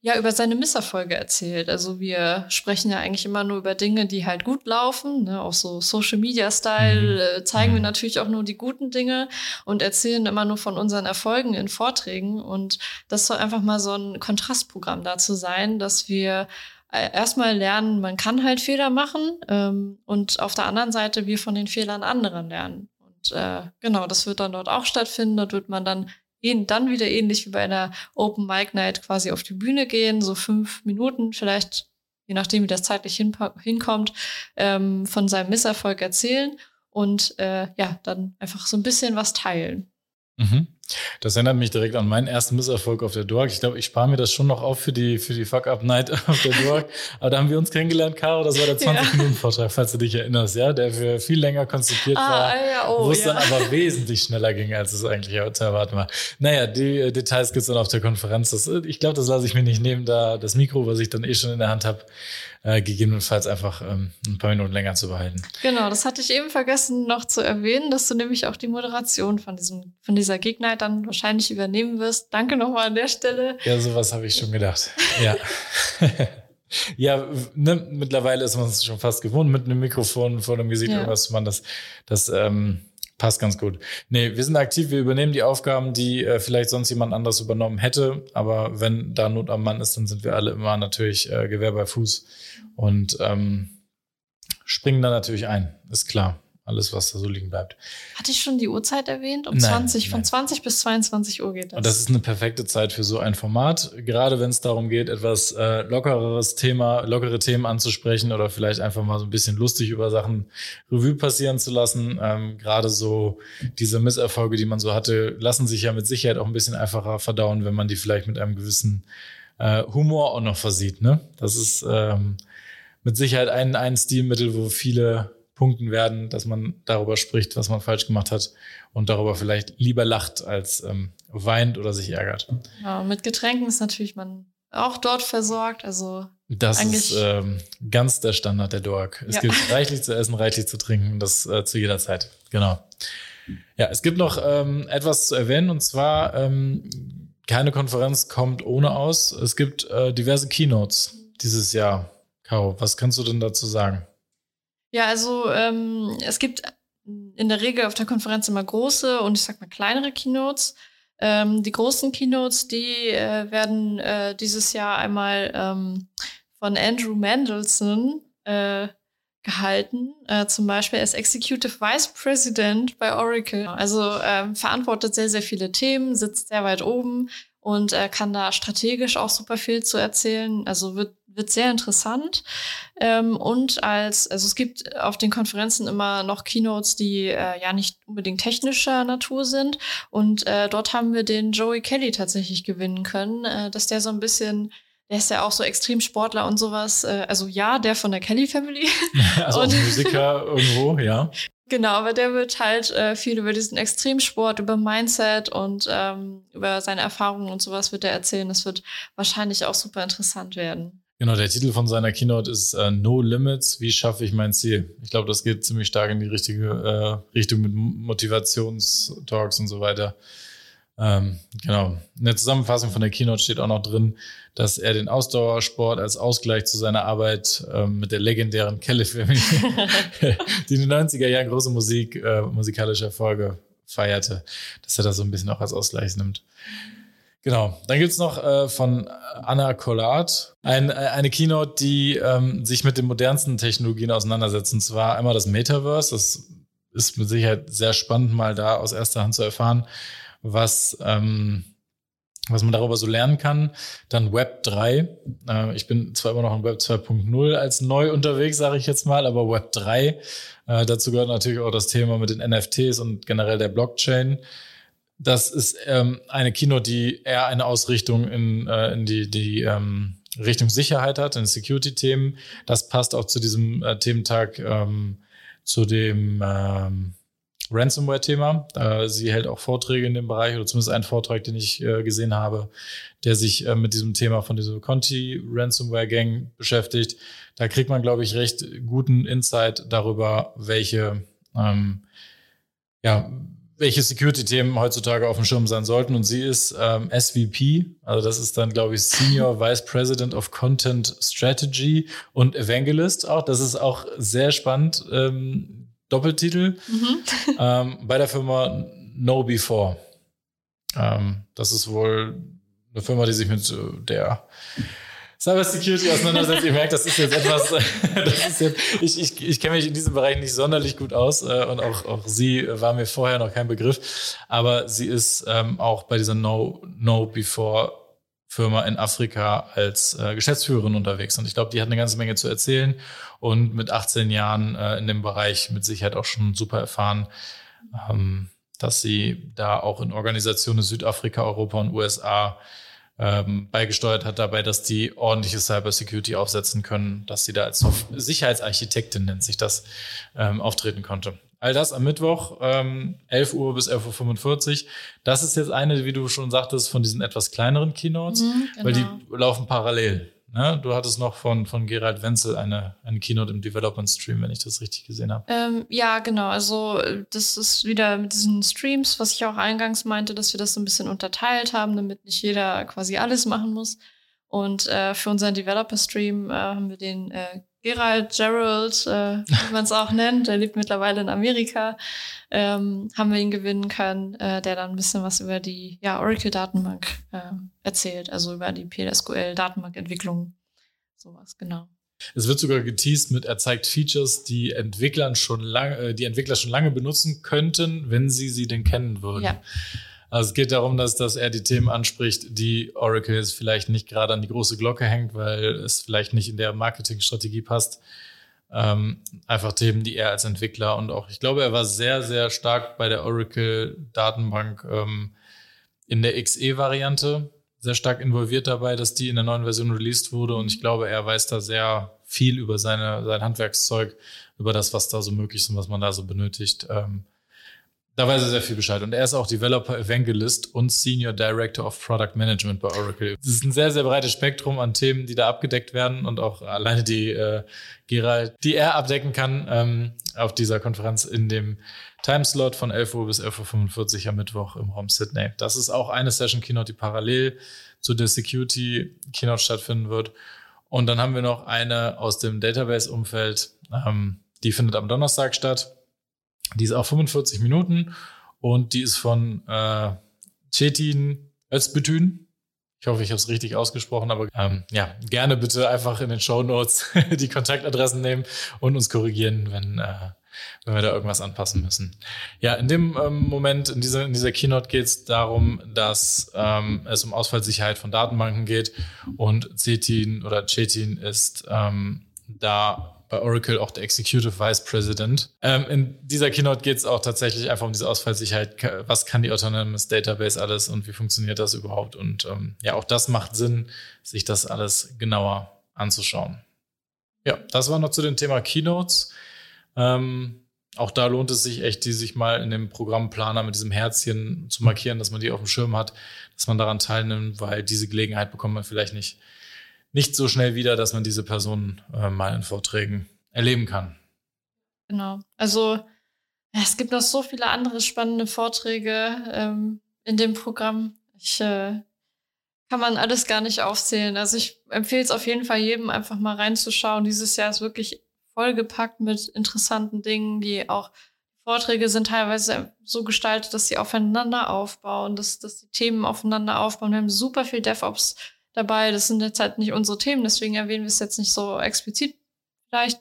ja über seine Misserfolge erzählt. Also wir sprechen ja eigentlich immer nur über Dinge, die halt gut laufen, ne? auch so Social Media Style mhm. äh, zeigen wir mhm. natürlich auch nur die guten Dinge und erzählen immer nur von unseren Erfolgen in Vorträgen und das soll einfach mal so ein Kontrastprogramm dazu sein, dass wir äh, erstmal lernen, man kann halt Fehler machen ähm, und auf der anderen Seite wir von den Fehlern anderen lernen. Und äh, genau, das wird dann dort auch stattfinden. Dort wird man dann dann wieder ähnlich wie bei einer Open Mic Night quasi auf die Bühne gehen, so fünf Minuten vielleicht, je nachdem wie das zeitlich hin, hinkommt, ähm, von seinem Misserfolg erzählen und äh, ja, dann einfach so ein bisschen was teilen. Mhm. Das erinnert mich direkt an meinen ersten Misserfolg auf der Dork. Ich glaube, ich spare mir das schon noch auf für die, für die Fuck-Up-Night <laughs> auf der Dork. Aber da haben wir uns kennengelernt, Caro. Das war der <laughs> 20-Minuten-Vortrag, falls du dich erinnerst, ja, der für viel länger konzipiert ah, war, ja, oh, wo es ja. dann aber wesentlich schneller ging, als es eigentlich zu erwarten war. Naja, die äh, Details gibt's dann auf der Konferenz. Das, äh, ich glaube, das lasse ich mir nicht nehmen, da das Mikro, was ich dann eh schon in der Hand habe, äh, gegebenenfalls einfach ähm, ein paar Minuten länger zu behalten. Genau, das hatte ich eben vergessen noch zu erwähnen, dass du nämlich auch die Moderation von diesem von dieser Night dann wahrscheinlich übernehmen wirst. Danke nochmal an der Stelle. Ja, sowas habe ich schon gedacht. Ja. <laughs> Ja, ne, mittlerweile ist man es schon fast gewohnt, mit einem Mikrofon vor dem Gesicht ja. irgendwas zu machen. Das, das ähm, passt ganz gut. Nee, wir sind aktiv, wir übernehmen die Aufgaben, die äh, vielleicht sonst jemand anderes übernommen hätte. Aber wenn da Not am Mann ist, dann sind wir alle immer natürlich äh, Gewehr bei Fuß und ähm, springen da natürlich ein, ist klar alles, was da so liegen bleibt. Hatte ich schon die Uhrzeit erwähnt? Um nein, 20, nein. von 20 bis 22 Uhr geht das. Und das ist eine perfekte Zeit für so ein Format, gerade wenn es darum geht, etwas äh, lockereres Thema, lockere Themen anzusprechen oder vielleicht einfach mal so ein bisschen lustig über Sachen Revue passieren zu lassen. Ähm, gerade so diese Misserfolge, die man so hatte, lassen sich ja mit Sicherheit auch ein bisschen einfacher verdauen, wenn man die vielleicht mit einem gewissen äh, Humor auch noch versieht. Ne? Das ist ähm, mit Sicherheit ein, ein Stilmittel, wo viele punkten werden, dass man darüber spricht, was man falsch gemacht hat und darüber vielleicht lieber lacht, als ähm, weint oder sich ärgert. Ja, mit Getränken ist natürlich man auch dort versorgt. Also das ist ähm, ganz der Standard der Dork. Es ja. gibt reichlich zu essen, reichlich zu trinken, das äh, zu jeder Zeit. Genau. Ja, es gibt noch ähm, etwas zu erwähnen und zwar ähm, keine Konferenz kommt ohne aus. Es gibt äh, diverse Keynotes dieses Jahr. Caro, was kannst du denn dazu sagen? Ja, also ähm, es gibt in der Regel auf der Konferenz immer große und ich sag mal kleinere Keynotes. Ähm, die großen Keynotes, die äh, werden äh, dieses Jahr einmal ähm, von Andrew Mendelssohn äh, gehalten, äh, zum Beispiel als Executive Vice President bei Oracle. Also ähm, verantwortet sehr, sehr viele Themen, sitzt sehr weit oben und äh, kann da strategisch auch super viel zu erzählen. Also wird wird sehr interessant. Ähm, und als, also es gibt auf den Konferenzen immer noch Keynotes, die äh, ja nicht unbedingt technischer Natur sind. Und äh, dort haben wir den Joey Kelly tatsächlich gewinnen können, äh, dass der so ein bisschen der ist ja auch so Extremsportler und sowas. Äh, also ja, der von der Kelly Family. <laughs> Also und Musiker irgendwo, ja. Genau, aber der wird halt äh, viel über diesen Extremsport, über Mindset und ähm, über seine Erfahrungen und sowas wird er erzählen. Das wird wahrscheinlich auch super interessant werden. Genau, der Titel von seiner Keynote ist äh, No Limits, wie schaffe ich mein Ziel? Ich glaube, das geht ziemlich stark in die richtige äh, Richtung mit Motivationstalks und so weiter. Ähm, genau. In der Zusammenfassung von der Keynote steht auch noch drin, dass er den Ausdauersport als Ausgleich zu seiner Arbeit ähm, mit der legendären Kelly Family, <laughs> <laughs> die in den 90er Jahren große Musik, äh, musikalische Erfolge feierte, dass er das so ein bisschen auch als Ausgleich nimmt. Genau. Dann gibt's noch äh, von Anna Collard ein, äh, eine Keynote, die ähm, sich mit den modernsten Technologien auseinandersetzt. Und zwar einmal das Metaverse. Das ist mit Sicherheit sehr spannend, mal da aus erster Hand zu erfahren, was, ähm, was man darüber so lernen kann. Dann Web 3. Äh, ich bin zwar immer noch in Web 2.0 als neu unterwegs, sage ich jetzt mal, aber Web 3. Äh, dazu gehört natürlich auch das Thema mit den NFTs und generell der Blockchain. Das ist ähm, eine Kino, die eher eine Ausrichtung in, äh, in die, die ähm, Richtung Sicherheit hat, in Security-Themen. Das passt auch zu diesem äh, Thementag, ähm, zu dem ähm, Ransomware-Thema. Äh, sie hält auch Vorträge in dem Bereich oder zumindest einen Vortrag, den ich äh, gesehen habe, der sich äh, mit diesem Thema von dieser Conti Ransomware Gang beschäftigt. Da kriegt man, glaube ich, recht guten Insight darüber, welche ähm, ja, welche Security-Themen heutzutage auf dem Schirm sein sollten. Und sie ist ähm, SVP, also das ist dann, glaube ich, Senior <laughs> Vice President of Content Strategy und Evangelist auch. Das ist auch sehr spannend. Ähm, Doppeltitel mhm. <laughs> ähm, bei der Firma Know Before. Ähm, das ist wohl eine Firma, die sich mit der Cybersecurity auseinandersetzt. Ihr merkt, das ist jetzt etwas, <laughs> ist jetzt, ich, ich, ich kenne mich in diesem Bereich nicht sonderlich gut aus äh, und auch, auch sie war mir vorher noch kein Begriff, aber sie ist ähm, auch bei dieser No, no Before Firma in Afrika als äh, Geschäftsführerin unterwegs und ich glaube, die hat eine ganze Menge zu erzählen und mit 18 Jahren äh, in dem Bereich mit Sicherheit auch schon super erfahren. Ähm, dass sie da auch in Organisationen Südafrika, Europa und USA ähm, beigesteuert hat dabei, dass die ordentliche Cybersecurity aufsetzen können, dass sie da als Sicherheitsarchitektin, nennt sich das, ähm, auftreten konnte. All das am Mittwoch, ähm, 11 Uhr bis 11.45 Uhr. Das ist jetzt eine, wie du schon sagtest, von diesen etwas kleineren Keynotes, mhm, genau. weil die genau. laufen parallel. Ne? Du hattest noch von, von Gerald Wenzel eine, eine Keynote im Development Stream, wenn ich das richtig gesehen habe. Ähm, ja, genau. Also das ist wieder mit diesen Streams, was ich auch eingangs meinte, dass wir das so ein bisschen unterteilt haben, damit nicht jeder quasi alles machen muss. Und äh, für unseren Developer-Stream äh, haben wir den äh, Gerald Gerald, äh, wie man es auch nennt, der lebt mittlerweile in Amerika, ähm, haben wir ihn gewinnen können, äh, der dann ein bisschen was über die ja, Oracle-Datenbank äh, erzählt, also über die PLSQL-Datenbankentwicklung, sowas, genau. Es wird sogar geteased mit, er zeigt Features, die Entwicklern schon lange, äh, die Entwickler schon lange benutzen könnten, wenn sie sie denn kennen würden. Ja. Also es geht darum, dass, dass er die Themen anspricht, die Oracle jetzt vielleicht nicht gerade an die große Glocke hängt, weil es vielleicht nicht in der Marketingstrategie passt. Ähm, einfach Themen, die er als Entwickler und auch, ich glaube, er war sehr, sehr stark bei der Oracle-Datenbank ähm, in der XE-Variante, sehr stark involviert dabei, dass die in der neuen Version released wurde. Und ich glaube, er weiß da sehr viel über seine, sein Handwerkszeug, über das, was da so möglich ist und was man da so benötigt. Ähm, da weiß er sehr viel Bescheid. Und er ist auch Developer Evangelist und Senior Director of Product Management bei Oracle. Das ist ein sehr, sehr breites Spektrum an Themen, die da abgedeckt werden und auch alleine die äh, Gerald, die er abdecken kann ähm, auf dieser Konferenz in dem Timeslot von 11 Uhr bis 11.45 Uhr am Mittwoch im Raum Sydney. Das ist auch eine Session Keynote, die parallel zu der Security Keynote stattfinden wird. Und dann haben wir noch eine aus dem Database-Umfeld, ähm, die findet am Donnerstag statt die ist auch 45 Minuten und die ist von äh, Cetin Özbütün. Ich hoffe, ich habe es richtig ausgesprochen, aber ähm, ja, gerne bitte einfach in den Show Notes <laughs> die Kontaktadressen nehmen und uns korrigieren, wenn, äh, wenn wir da irgendwas anpassen müssen. Ja, in dem ähm, Moment, in dieser, in dieser Keynote geht es darum, dass ähm, es um Ausfallsicherheit von Datenbanken geht und Cetin oder Cetin ist ähm, da bei Oracle auch der Executive Vice President. Ähm, in dieser Keynote geht es auch tatsächlich einfach um diese Ausfallsicherheit. Was kann die Autonomous Database alles und wie funktioniert das überhaupt? Und ähm, ja, auch das macht Sinn, sich das alles genauer anzuschauen. Ja, das war noch zu dem Thema Keynotes. Ähm, auch da lohnt es sich echt, die sich mal in dem Programmplaner mit diesem Herzchen zu markieren, dass man die auf dem Schirm hat, dass man daran teilnimmt, weil diese Gelegenheit bekommt man vielleicht nicht nicht so schnell wieder, dass man diese Person äh, mal in Vorträgen erleben kann. Genau. Also es gibt noch so viele andere spannende Vorträge ähm, in dem Programm. Ich äh, kann man alles gar nicht aufzählen. Also ich empfehle es auf jeden Fall jedem einfach mal reinzuschauen. Dieses Jahr ist wirklich vollgepackt mit interessanten Dingen, die auch Vorträge sind teilweise so gestaltet, dass sie aufeinander aufbauen, dass, dass die Themen aufeinander aufbauen. Wir haben super viel DevOps dabei. Das sind jetzt halt nicht unsere Themen, deswegen erwähnen wir es jetzt nicht so explizit vielleicht.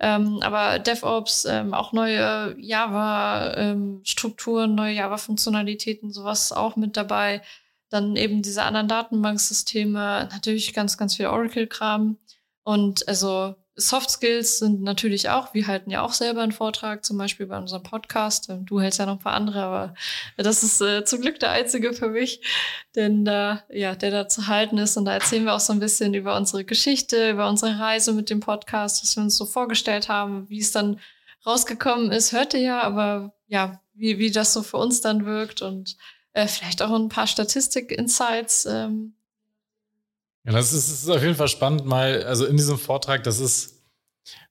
Ähm, aber DevOps, ähm, auch neue Java-Strukturen, ähm, neue Java-Funktionalitäten, sowas auch mit dabei. Dann eben diese anderen Datenbanksysteme, natürlich ganz, ganz viel Oracle-Kram. Und also Soft Skills sind natürlich auch, wir halten ja auch selber einen Vortrag, zum Beispiel bei unserem Podcast. Du hältst ja noch ein paar andere, aber das ist äh, zum Glück der einzige für mich, denn äh, ja, der da zu halten ist. Und da erzählen wir auch so ein bisschen über unsere Geschichte, über unsere Reise mit dem Podcast, was wir uns so vorgestellt haben, wie es dann rausgekommen ist, hört ihr ja, aber ja, wie, wie das so für uns dann wirkt und äh, vielleicht auch ein paar Statistik-Insights. Ähm, ja, das ist, das ist auf jeden Fall spannend, mal, also in diesem Vortrag, das ist,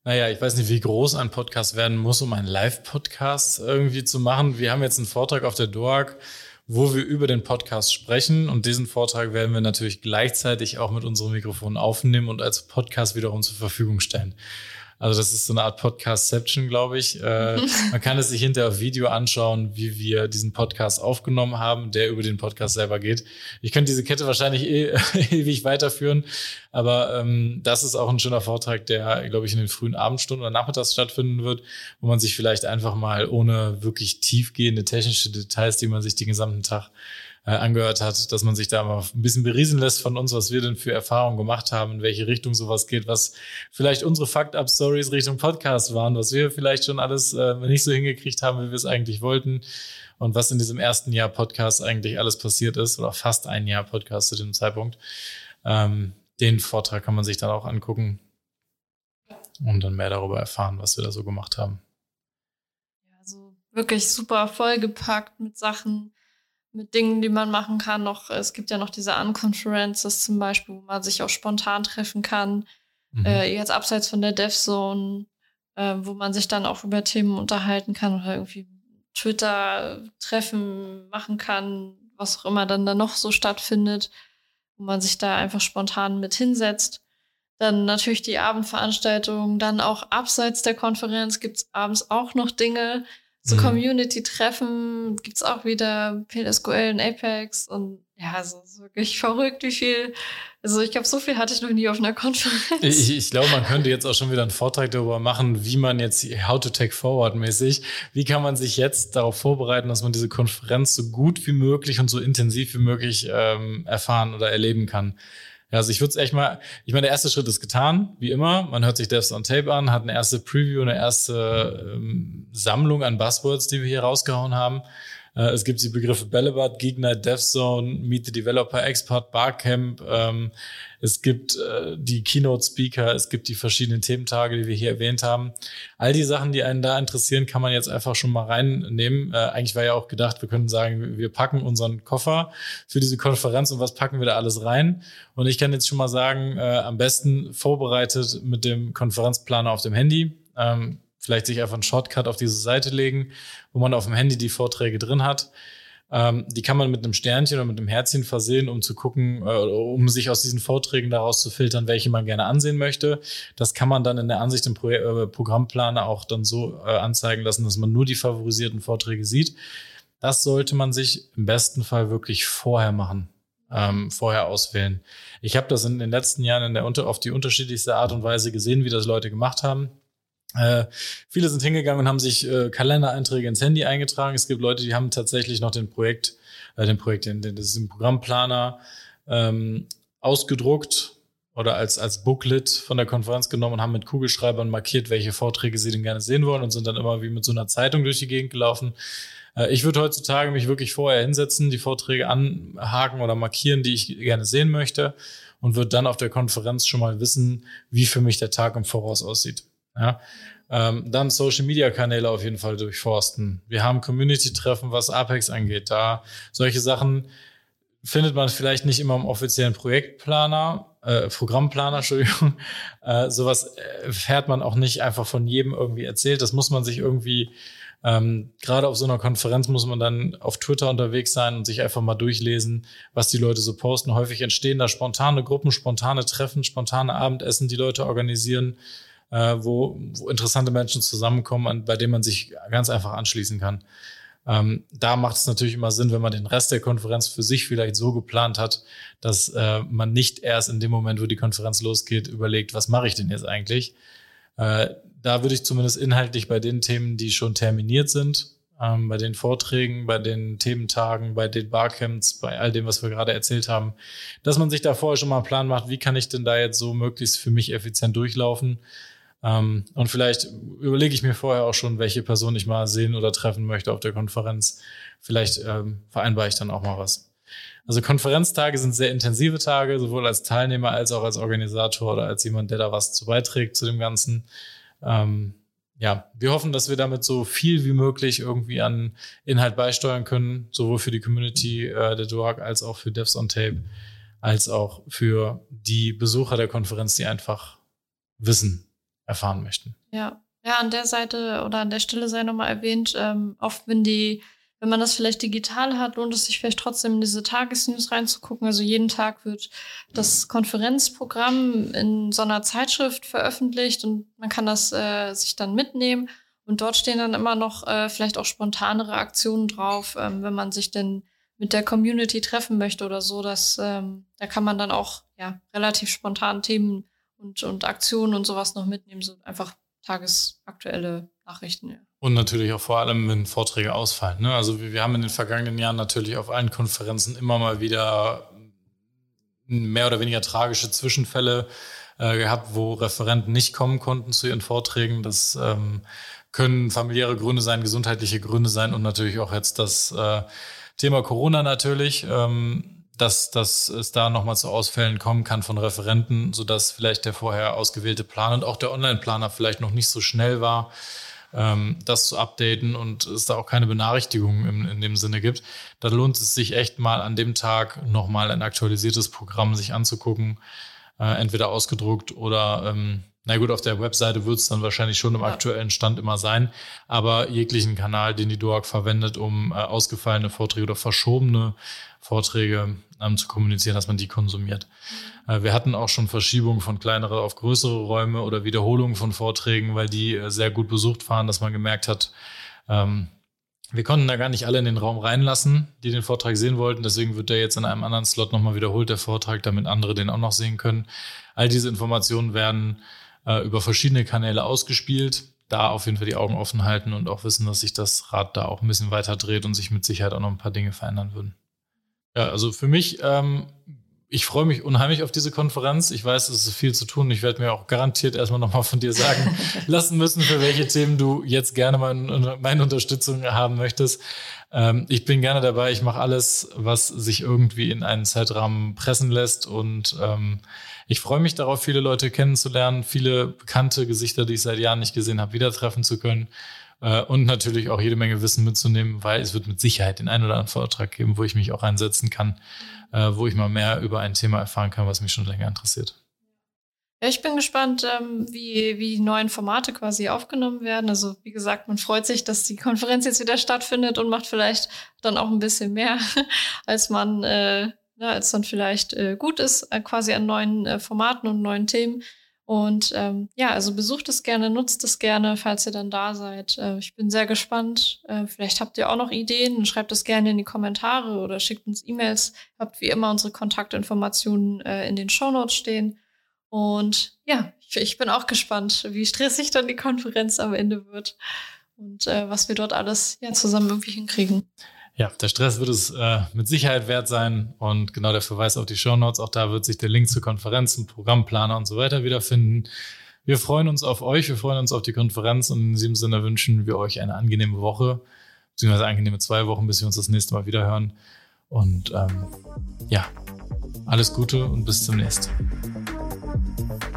naja, ich weiß nicht, wie groß ein Podcast werden muss, um einen Live-Podcast irgendwie zu machen. Wir haben jetzt einen Vortrag auf der DOAG, wo wir über den Podcast sprechen und diesen Vortrag werden wir natürlich gleichzeitig auch mit unserem Mikrofon aufnehmen und als Podcast wiederum zur Verfügung stellen. Also das ist so eine Art Podcastception, glaube ich. Äh, <laughs> man kann es sich hinterher auf Video anschauen, wie wir diesen Podcast aufgenommen haben, der über den Podcast selber geht. Ich könnte diese Kette wahrscheinlich eh, <laughs> ewig weiterführen, aber ähm, das ist auch ein schöner Vortrag, der, glaube ich, in den frühen Abendstunden oder Nachmittags stattfinden wird, wo man sich vielleicht einfach mal ohne wirklich tiefgehende technische Details, die man sich den gesamten Tag äh, angehört hat, dass man sich da mal ein bisschen beriesen lässt von uns, was wir denn für Erfahrungen gemacht haben, in welche Richtung sowas geht, was vielleicht unsere Fucked-Up-Stories Richtung Podcast waren, was wir vielleicht schon alles äh, nicht so hingekriegt haben, wie wir es eigentlich wollten und was in diesem ersten Jahr Podcast eigentlich alles passiert ist oder fast ein Jahr Podcast zu dem Zeitpunkt. Ähm, den Vortrag kann man sich dann auch angucken und dann mehr darüber erfahren, was wir da so gemacht haben. Ja, also wirklich super vollgepackt mit Sachen, mit Dingen, die man machen kann. Noch, es gibt ja noch diese Unconferences zum Beispiel, wo man sich auch spontan treffen kann. Mhm. Äh, jetzt abseits von der DevZone, äh, wo man sich dann auch über Themen unterhalten kann oder irgendwie Twitter-Treffen machen kann, was auch immer dann da noch so stattfindet, wo man sich da einfach spontan mit hinsetzt. Dann natürlich die Abendveranstaltungen, dann auch abseits der Konferenz gibt's abends auch noch Dinge, so mhm. Community-Treffen gibt's auch wieder PLSQL und Apex und ja, es ist wirklich <laughs> verrückt, wie viel. Also ich glaube, so viel hatte ich noch nie auf einer Konferenz. Ich, ich glaube, man könnte jetzt auch schon wieder einen Vortrag darüber machen, wie man jetzt How to Take Forward mäßig, wie kann man sich jetzt darauf vorbereiten, dass man diese Konferenz so gut wie möglich und so intensiv wie möglich ähm, erfahren oder erleben kann. Ja, also ich würde es echt mal, ich meine, der erste Schritt ist getan, wie immer. Man hört sich Devs on Tape an, hat eine erste Preview, eine erste ähm, Sammlung an Buzzwords, die wir hier rausgehauen haben. Äh, es gibt die Begriffe Bällebad, Gegner, DevZone, Meet the Developer Expert, Barcamp. Ähm, es gibt äh, die Keynote-Speaker, es gibt die verschiedenen Thementage, die wir hier erwähnt haben. All die Sachen, die einen da interessieren, kann man jetzt einfach schon mal reinnehmen. Äh, eigentlich war ja auch gedacht, wir können sagen, wir packen unseren Koffer für diese Konferenz und was packen wir da alles rein. Und ich kann jetzt schon mal sagen, äh, am besten vorbereitet mit dem Konferenzplaner auf dem Handy. Ähm, vielleicht sich einfach einen Shortcut auf diese Seite legen, wo man auf dem Handy die Vorträge drin hat. Ähm, die kann man mit einem Sternchen oder mit einem Herzchen versehen, um zu gucken, äh, um sich aus diesen Vorträgen daraus zu filtern, welche man gerne ansehen möchte. Das kann man dann in der Ansicht im Pro äh, Programmplaner auch dann so äh, anzeigen lassen, dass man nur die favorisierten Vorträge sieht. Das sollte man sich im besten Fall wirklich vorher machen. Ähm, vorher auswählen. Ich habe das in den letzten Jahren in der, auf die unterschiedlichste Art und Weise gesehen, wie das Leute gemacht haben. Äh, viele sind hingegangen und haben sich äh, Kalendereinträge ins Handy eingetragen. Es gibt Leute, die haben tatsächlich noch den Projekt, äh, den Projekt, den, den, das ist ein Programmplaner ähm, ausgedruckt oder als, als Booklet von der Konferenz genommen und haben mit Kugelschreibern markiert, welche Vorträge sie denn gerne sehen wollen und sind dann immer wie mit so einer Zeitung durch die Gegend gelaufen. Äh, ich würde heutzutage mich wirklich vorher hinsetzen, die Vorträge anhaken oder markieren, die ich gerne sehen möchte und würde dann auf der Konferenz schon mal wissen, wie für mich der Tag im Voraus aussieht. Ja? Ähm, dann Social Media Kanäle auf jeden Fall durchforsten. Wir haben Community-Treffen, was Apex angeht. Da solche Sachen findet man vielleicht nicht immer im offiziellen Projektplaner, äh, Programmplaner, <laughs> Entschuldigung. Äh, sowas erfährt man auch nicht einfach von jedem irgendwie erzählt. Das muss man sich irgendwie, ähm, gerade auf so einer Konferenz muss man dann auf Twitter unterwegs sein und sich einfach mal durchlesen, was die Leute so posten. Häufig entstehen da spontane Gruppen, spontane Treffen, spontane Abendessen, die Leute organisieren äh, wo, wo interessante Menschen zusammenkommen, an, bei denen man sich ganz einfach anschließen kann. Ähm, da macht es natürlich immer Sinn, wenn man den Rest der Konferenz für sich vielleicht so geplant hat, dass äh, man nicht erst in dem Moment, wo die Konferenz losgeht, überlegt, was mache ich denn jetzt eigentlich? Äh, da würde ich zumindest inhaltlich bei den Themen, die schon terminiert sind, ähm, bei den Vorträgen, bei den Thementagen, bei den Barcamps, bei all dem, was wir gerade erzählt haben, dass man sich da vorher schon mal einen Plan macht, wie kann ich denn da jetzt so möglichst für mich effizient durchlaufen ähm, und vielleicht überlege ich mir vorher auch schon, welche Person ich mal sehen oder treffen möchte auf der Konferenz. Vielleicht ähm, vereinbare ich dann auch mal was. Also Konferenztage sind sehr intensive Tage, sowohl als Teilnehmer als auch als Organisator oder als jemand, der da was zu beiträgt zu dem Ganzen. Ähm, ja, wir hoffen, dass wir damit so viel wie möglich irgendwie an Inhalt beisteuern können, sowohl für die Community äh, der DUAG als auch für Devs on Tape, als auch für die Besucher der Konferenz, die einfach wissen, erfahren möchten. Ja, ja, an der Seite oder an der Stelle sei nochmal erwähnt, ähm, oft wenn die, wenn man das vielleicht digital hat, lohnt es sich vielleicht trotzdem in diese Tagesnews reinzugucken. Also jeden Tag wird das Konferenzprogramm in so einer Zeitschrift veröffentlicht und man kann das äh, sich dann mitnehmen. Und dort stehen dann immer noch äh, vielleicht auch spontanere Aktionen drauf, ähm, wenn man sich denn mit der Community treffen möchte oder so. Dass, ähm, da kann man dann auch ja, relativ spontan Themen und, und Aktionen und sowas noch mitnehmen, so einfach tagesaktuelle Nachrichten. Ja. Und natürlich auch vor allem, wenn Vorträge ausfallen. Ne? Also wir, wir haben in den vergangenen Jahren natürlich auf allen Konferenzen immer mal wieder mehr oder weniger tragische Zwischenfälle äh, gehabt, wo Referenten nicht kommen konnten zu ihren Vorträgen. Das ähm, können familiäre Gründe sein, gesundheitliche Gründe sein und natürlich auch jetzt das äh, Thema Corona natürlich. Ähm, dass, dass es da nochmal zu Ausfällen kommen kann von Referenten, sodass vielleicht der vorher ausgewählte Plan und auch der Online-Planer vielleicht noch nicht so schnell war, ähm, das zu updaten und es da auch keine Benachrichtigungen in, in dem Sinne gibt. Da lohnt es sich echt mal an dem Tag nochmal ein aktualisiertes Programm sich anzugucken, äh, entweder ausgedruckt oder ähm, na gut, auf der Webseite wird es dann wahrscheinlich schon im ja. aktuellen Stand immer sein, aber jeglichen Kanal, den die DOAG verwendet, um äh, ausgefallene Vorträge oder verschobene Vorträge ähm, zu kommunizieren, dass man die konsumiert. Äh, wir hatten auch schon Verschiebungen von kleinere auf größere Räume oder Wiederholungen von Vorträgen, weil die äh, sehr gut besucht waren, dass man gemerkt hat, ähm, wir konnten da gar nicht alle in den Raum reinlassen, die den Vortrag sehen wollten. Deswegen wird der jetzt in einem anderen Slot nochmal wiederholt, der Vortrag, damit andere den auch noch sehen können. All diese Informationen werden äh, über verschiedene Kanäle ausgespielt. Da auf jeden Fall die Augen offen halten und auch wissen, dass sich das Rad da auch ein bisschen weiter dreht und sich mit Sicherheit auch noch ein paar Dinge verändern würden. Ja, also für mich, ähm, ich freue mich unheimlich auf diese Konferenz. Ich weiß, es ist viel zu tun. Ich werde mir auch garantiert erstmal nochmal von dir sagen <laughs> lassen müssen, für welche Themen du jetzt gerne mein, meine Unterstützung haben möchtest. Ähm, ich bin gerne dabei. Ich mache alles, was sich irgendwie in einen Zeitrahmen pressen lässt. Und ähm, ich freue mich darauf, viele Leute kennenzulernen, viele bekannte Gesichter, die ich seit Jahren nicht gesehen habe, wieder treffen zu können. Äh, und natürlich auch jede Menge Wissen mitzunehmen, weil es wird mit Sicherheit den einen oder anderen Vortrag geben, wo ich mich auch einsetzen kann, äh, wo ich mal mehr über ein Thema erfahren kann, was mich schon länger interessiert. Ja, ich bin gespannt, ähm, wie, wie die neuen Formate quasi aufgenommen werden. Also wie gesagt, man freut sich, dass die Konferenz jetzt wieder stattfindet und macht vielleicht dann auch ein bisschen mehr, <laughs> als man, äh, ne, als dann vielleicht äh, gut ist, äh, quasi an neuen äh, Formaten und neuen Themen. Und ähm, ja, also besucht es gerne, nutzt es gerne, falls ihr dann da seid. Äh, ich bin sehr gespannt. Äh, vielleicht habt ihr auch noch Ideen, schreibt es gerne in die Kommentare oder schickt uns E-Mails. Habt wie immer unsere Kontaktinformationen äh, in den Show Notes stehen. Und ja, ich, ich, bin auch gespannt, wie stressig dann die Konferenz am Ende wird und äh, was wir dort alles ja, zusammen irgendwie hinkriegen. Ja, der Stress wird es äh, mit Sicherheit wert sein und genau der Verweis auf die Show Notes. Auch da wird sich der Link zu Konferenzen, Programmplaner und so weiter wiederfinden. Wir freuen uns auf euch, wir freuen uns auf die Konferenz und in diesem Sinne wünschen wir euch eine angenehme Woche, beziehungsweise angenehme zwei Wochen, bis wir uns das nächste Mal wieder hören. Und ähm, ja, alles Gute und bis zum nächsten Mal.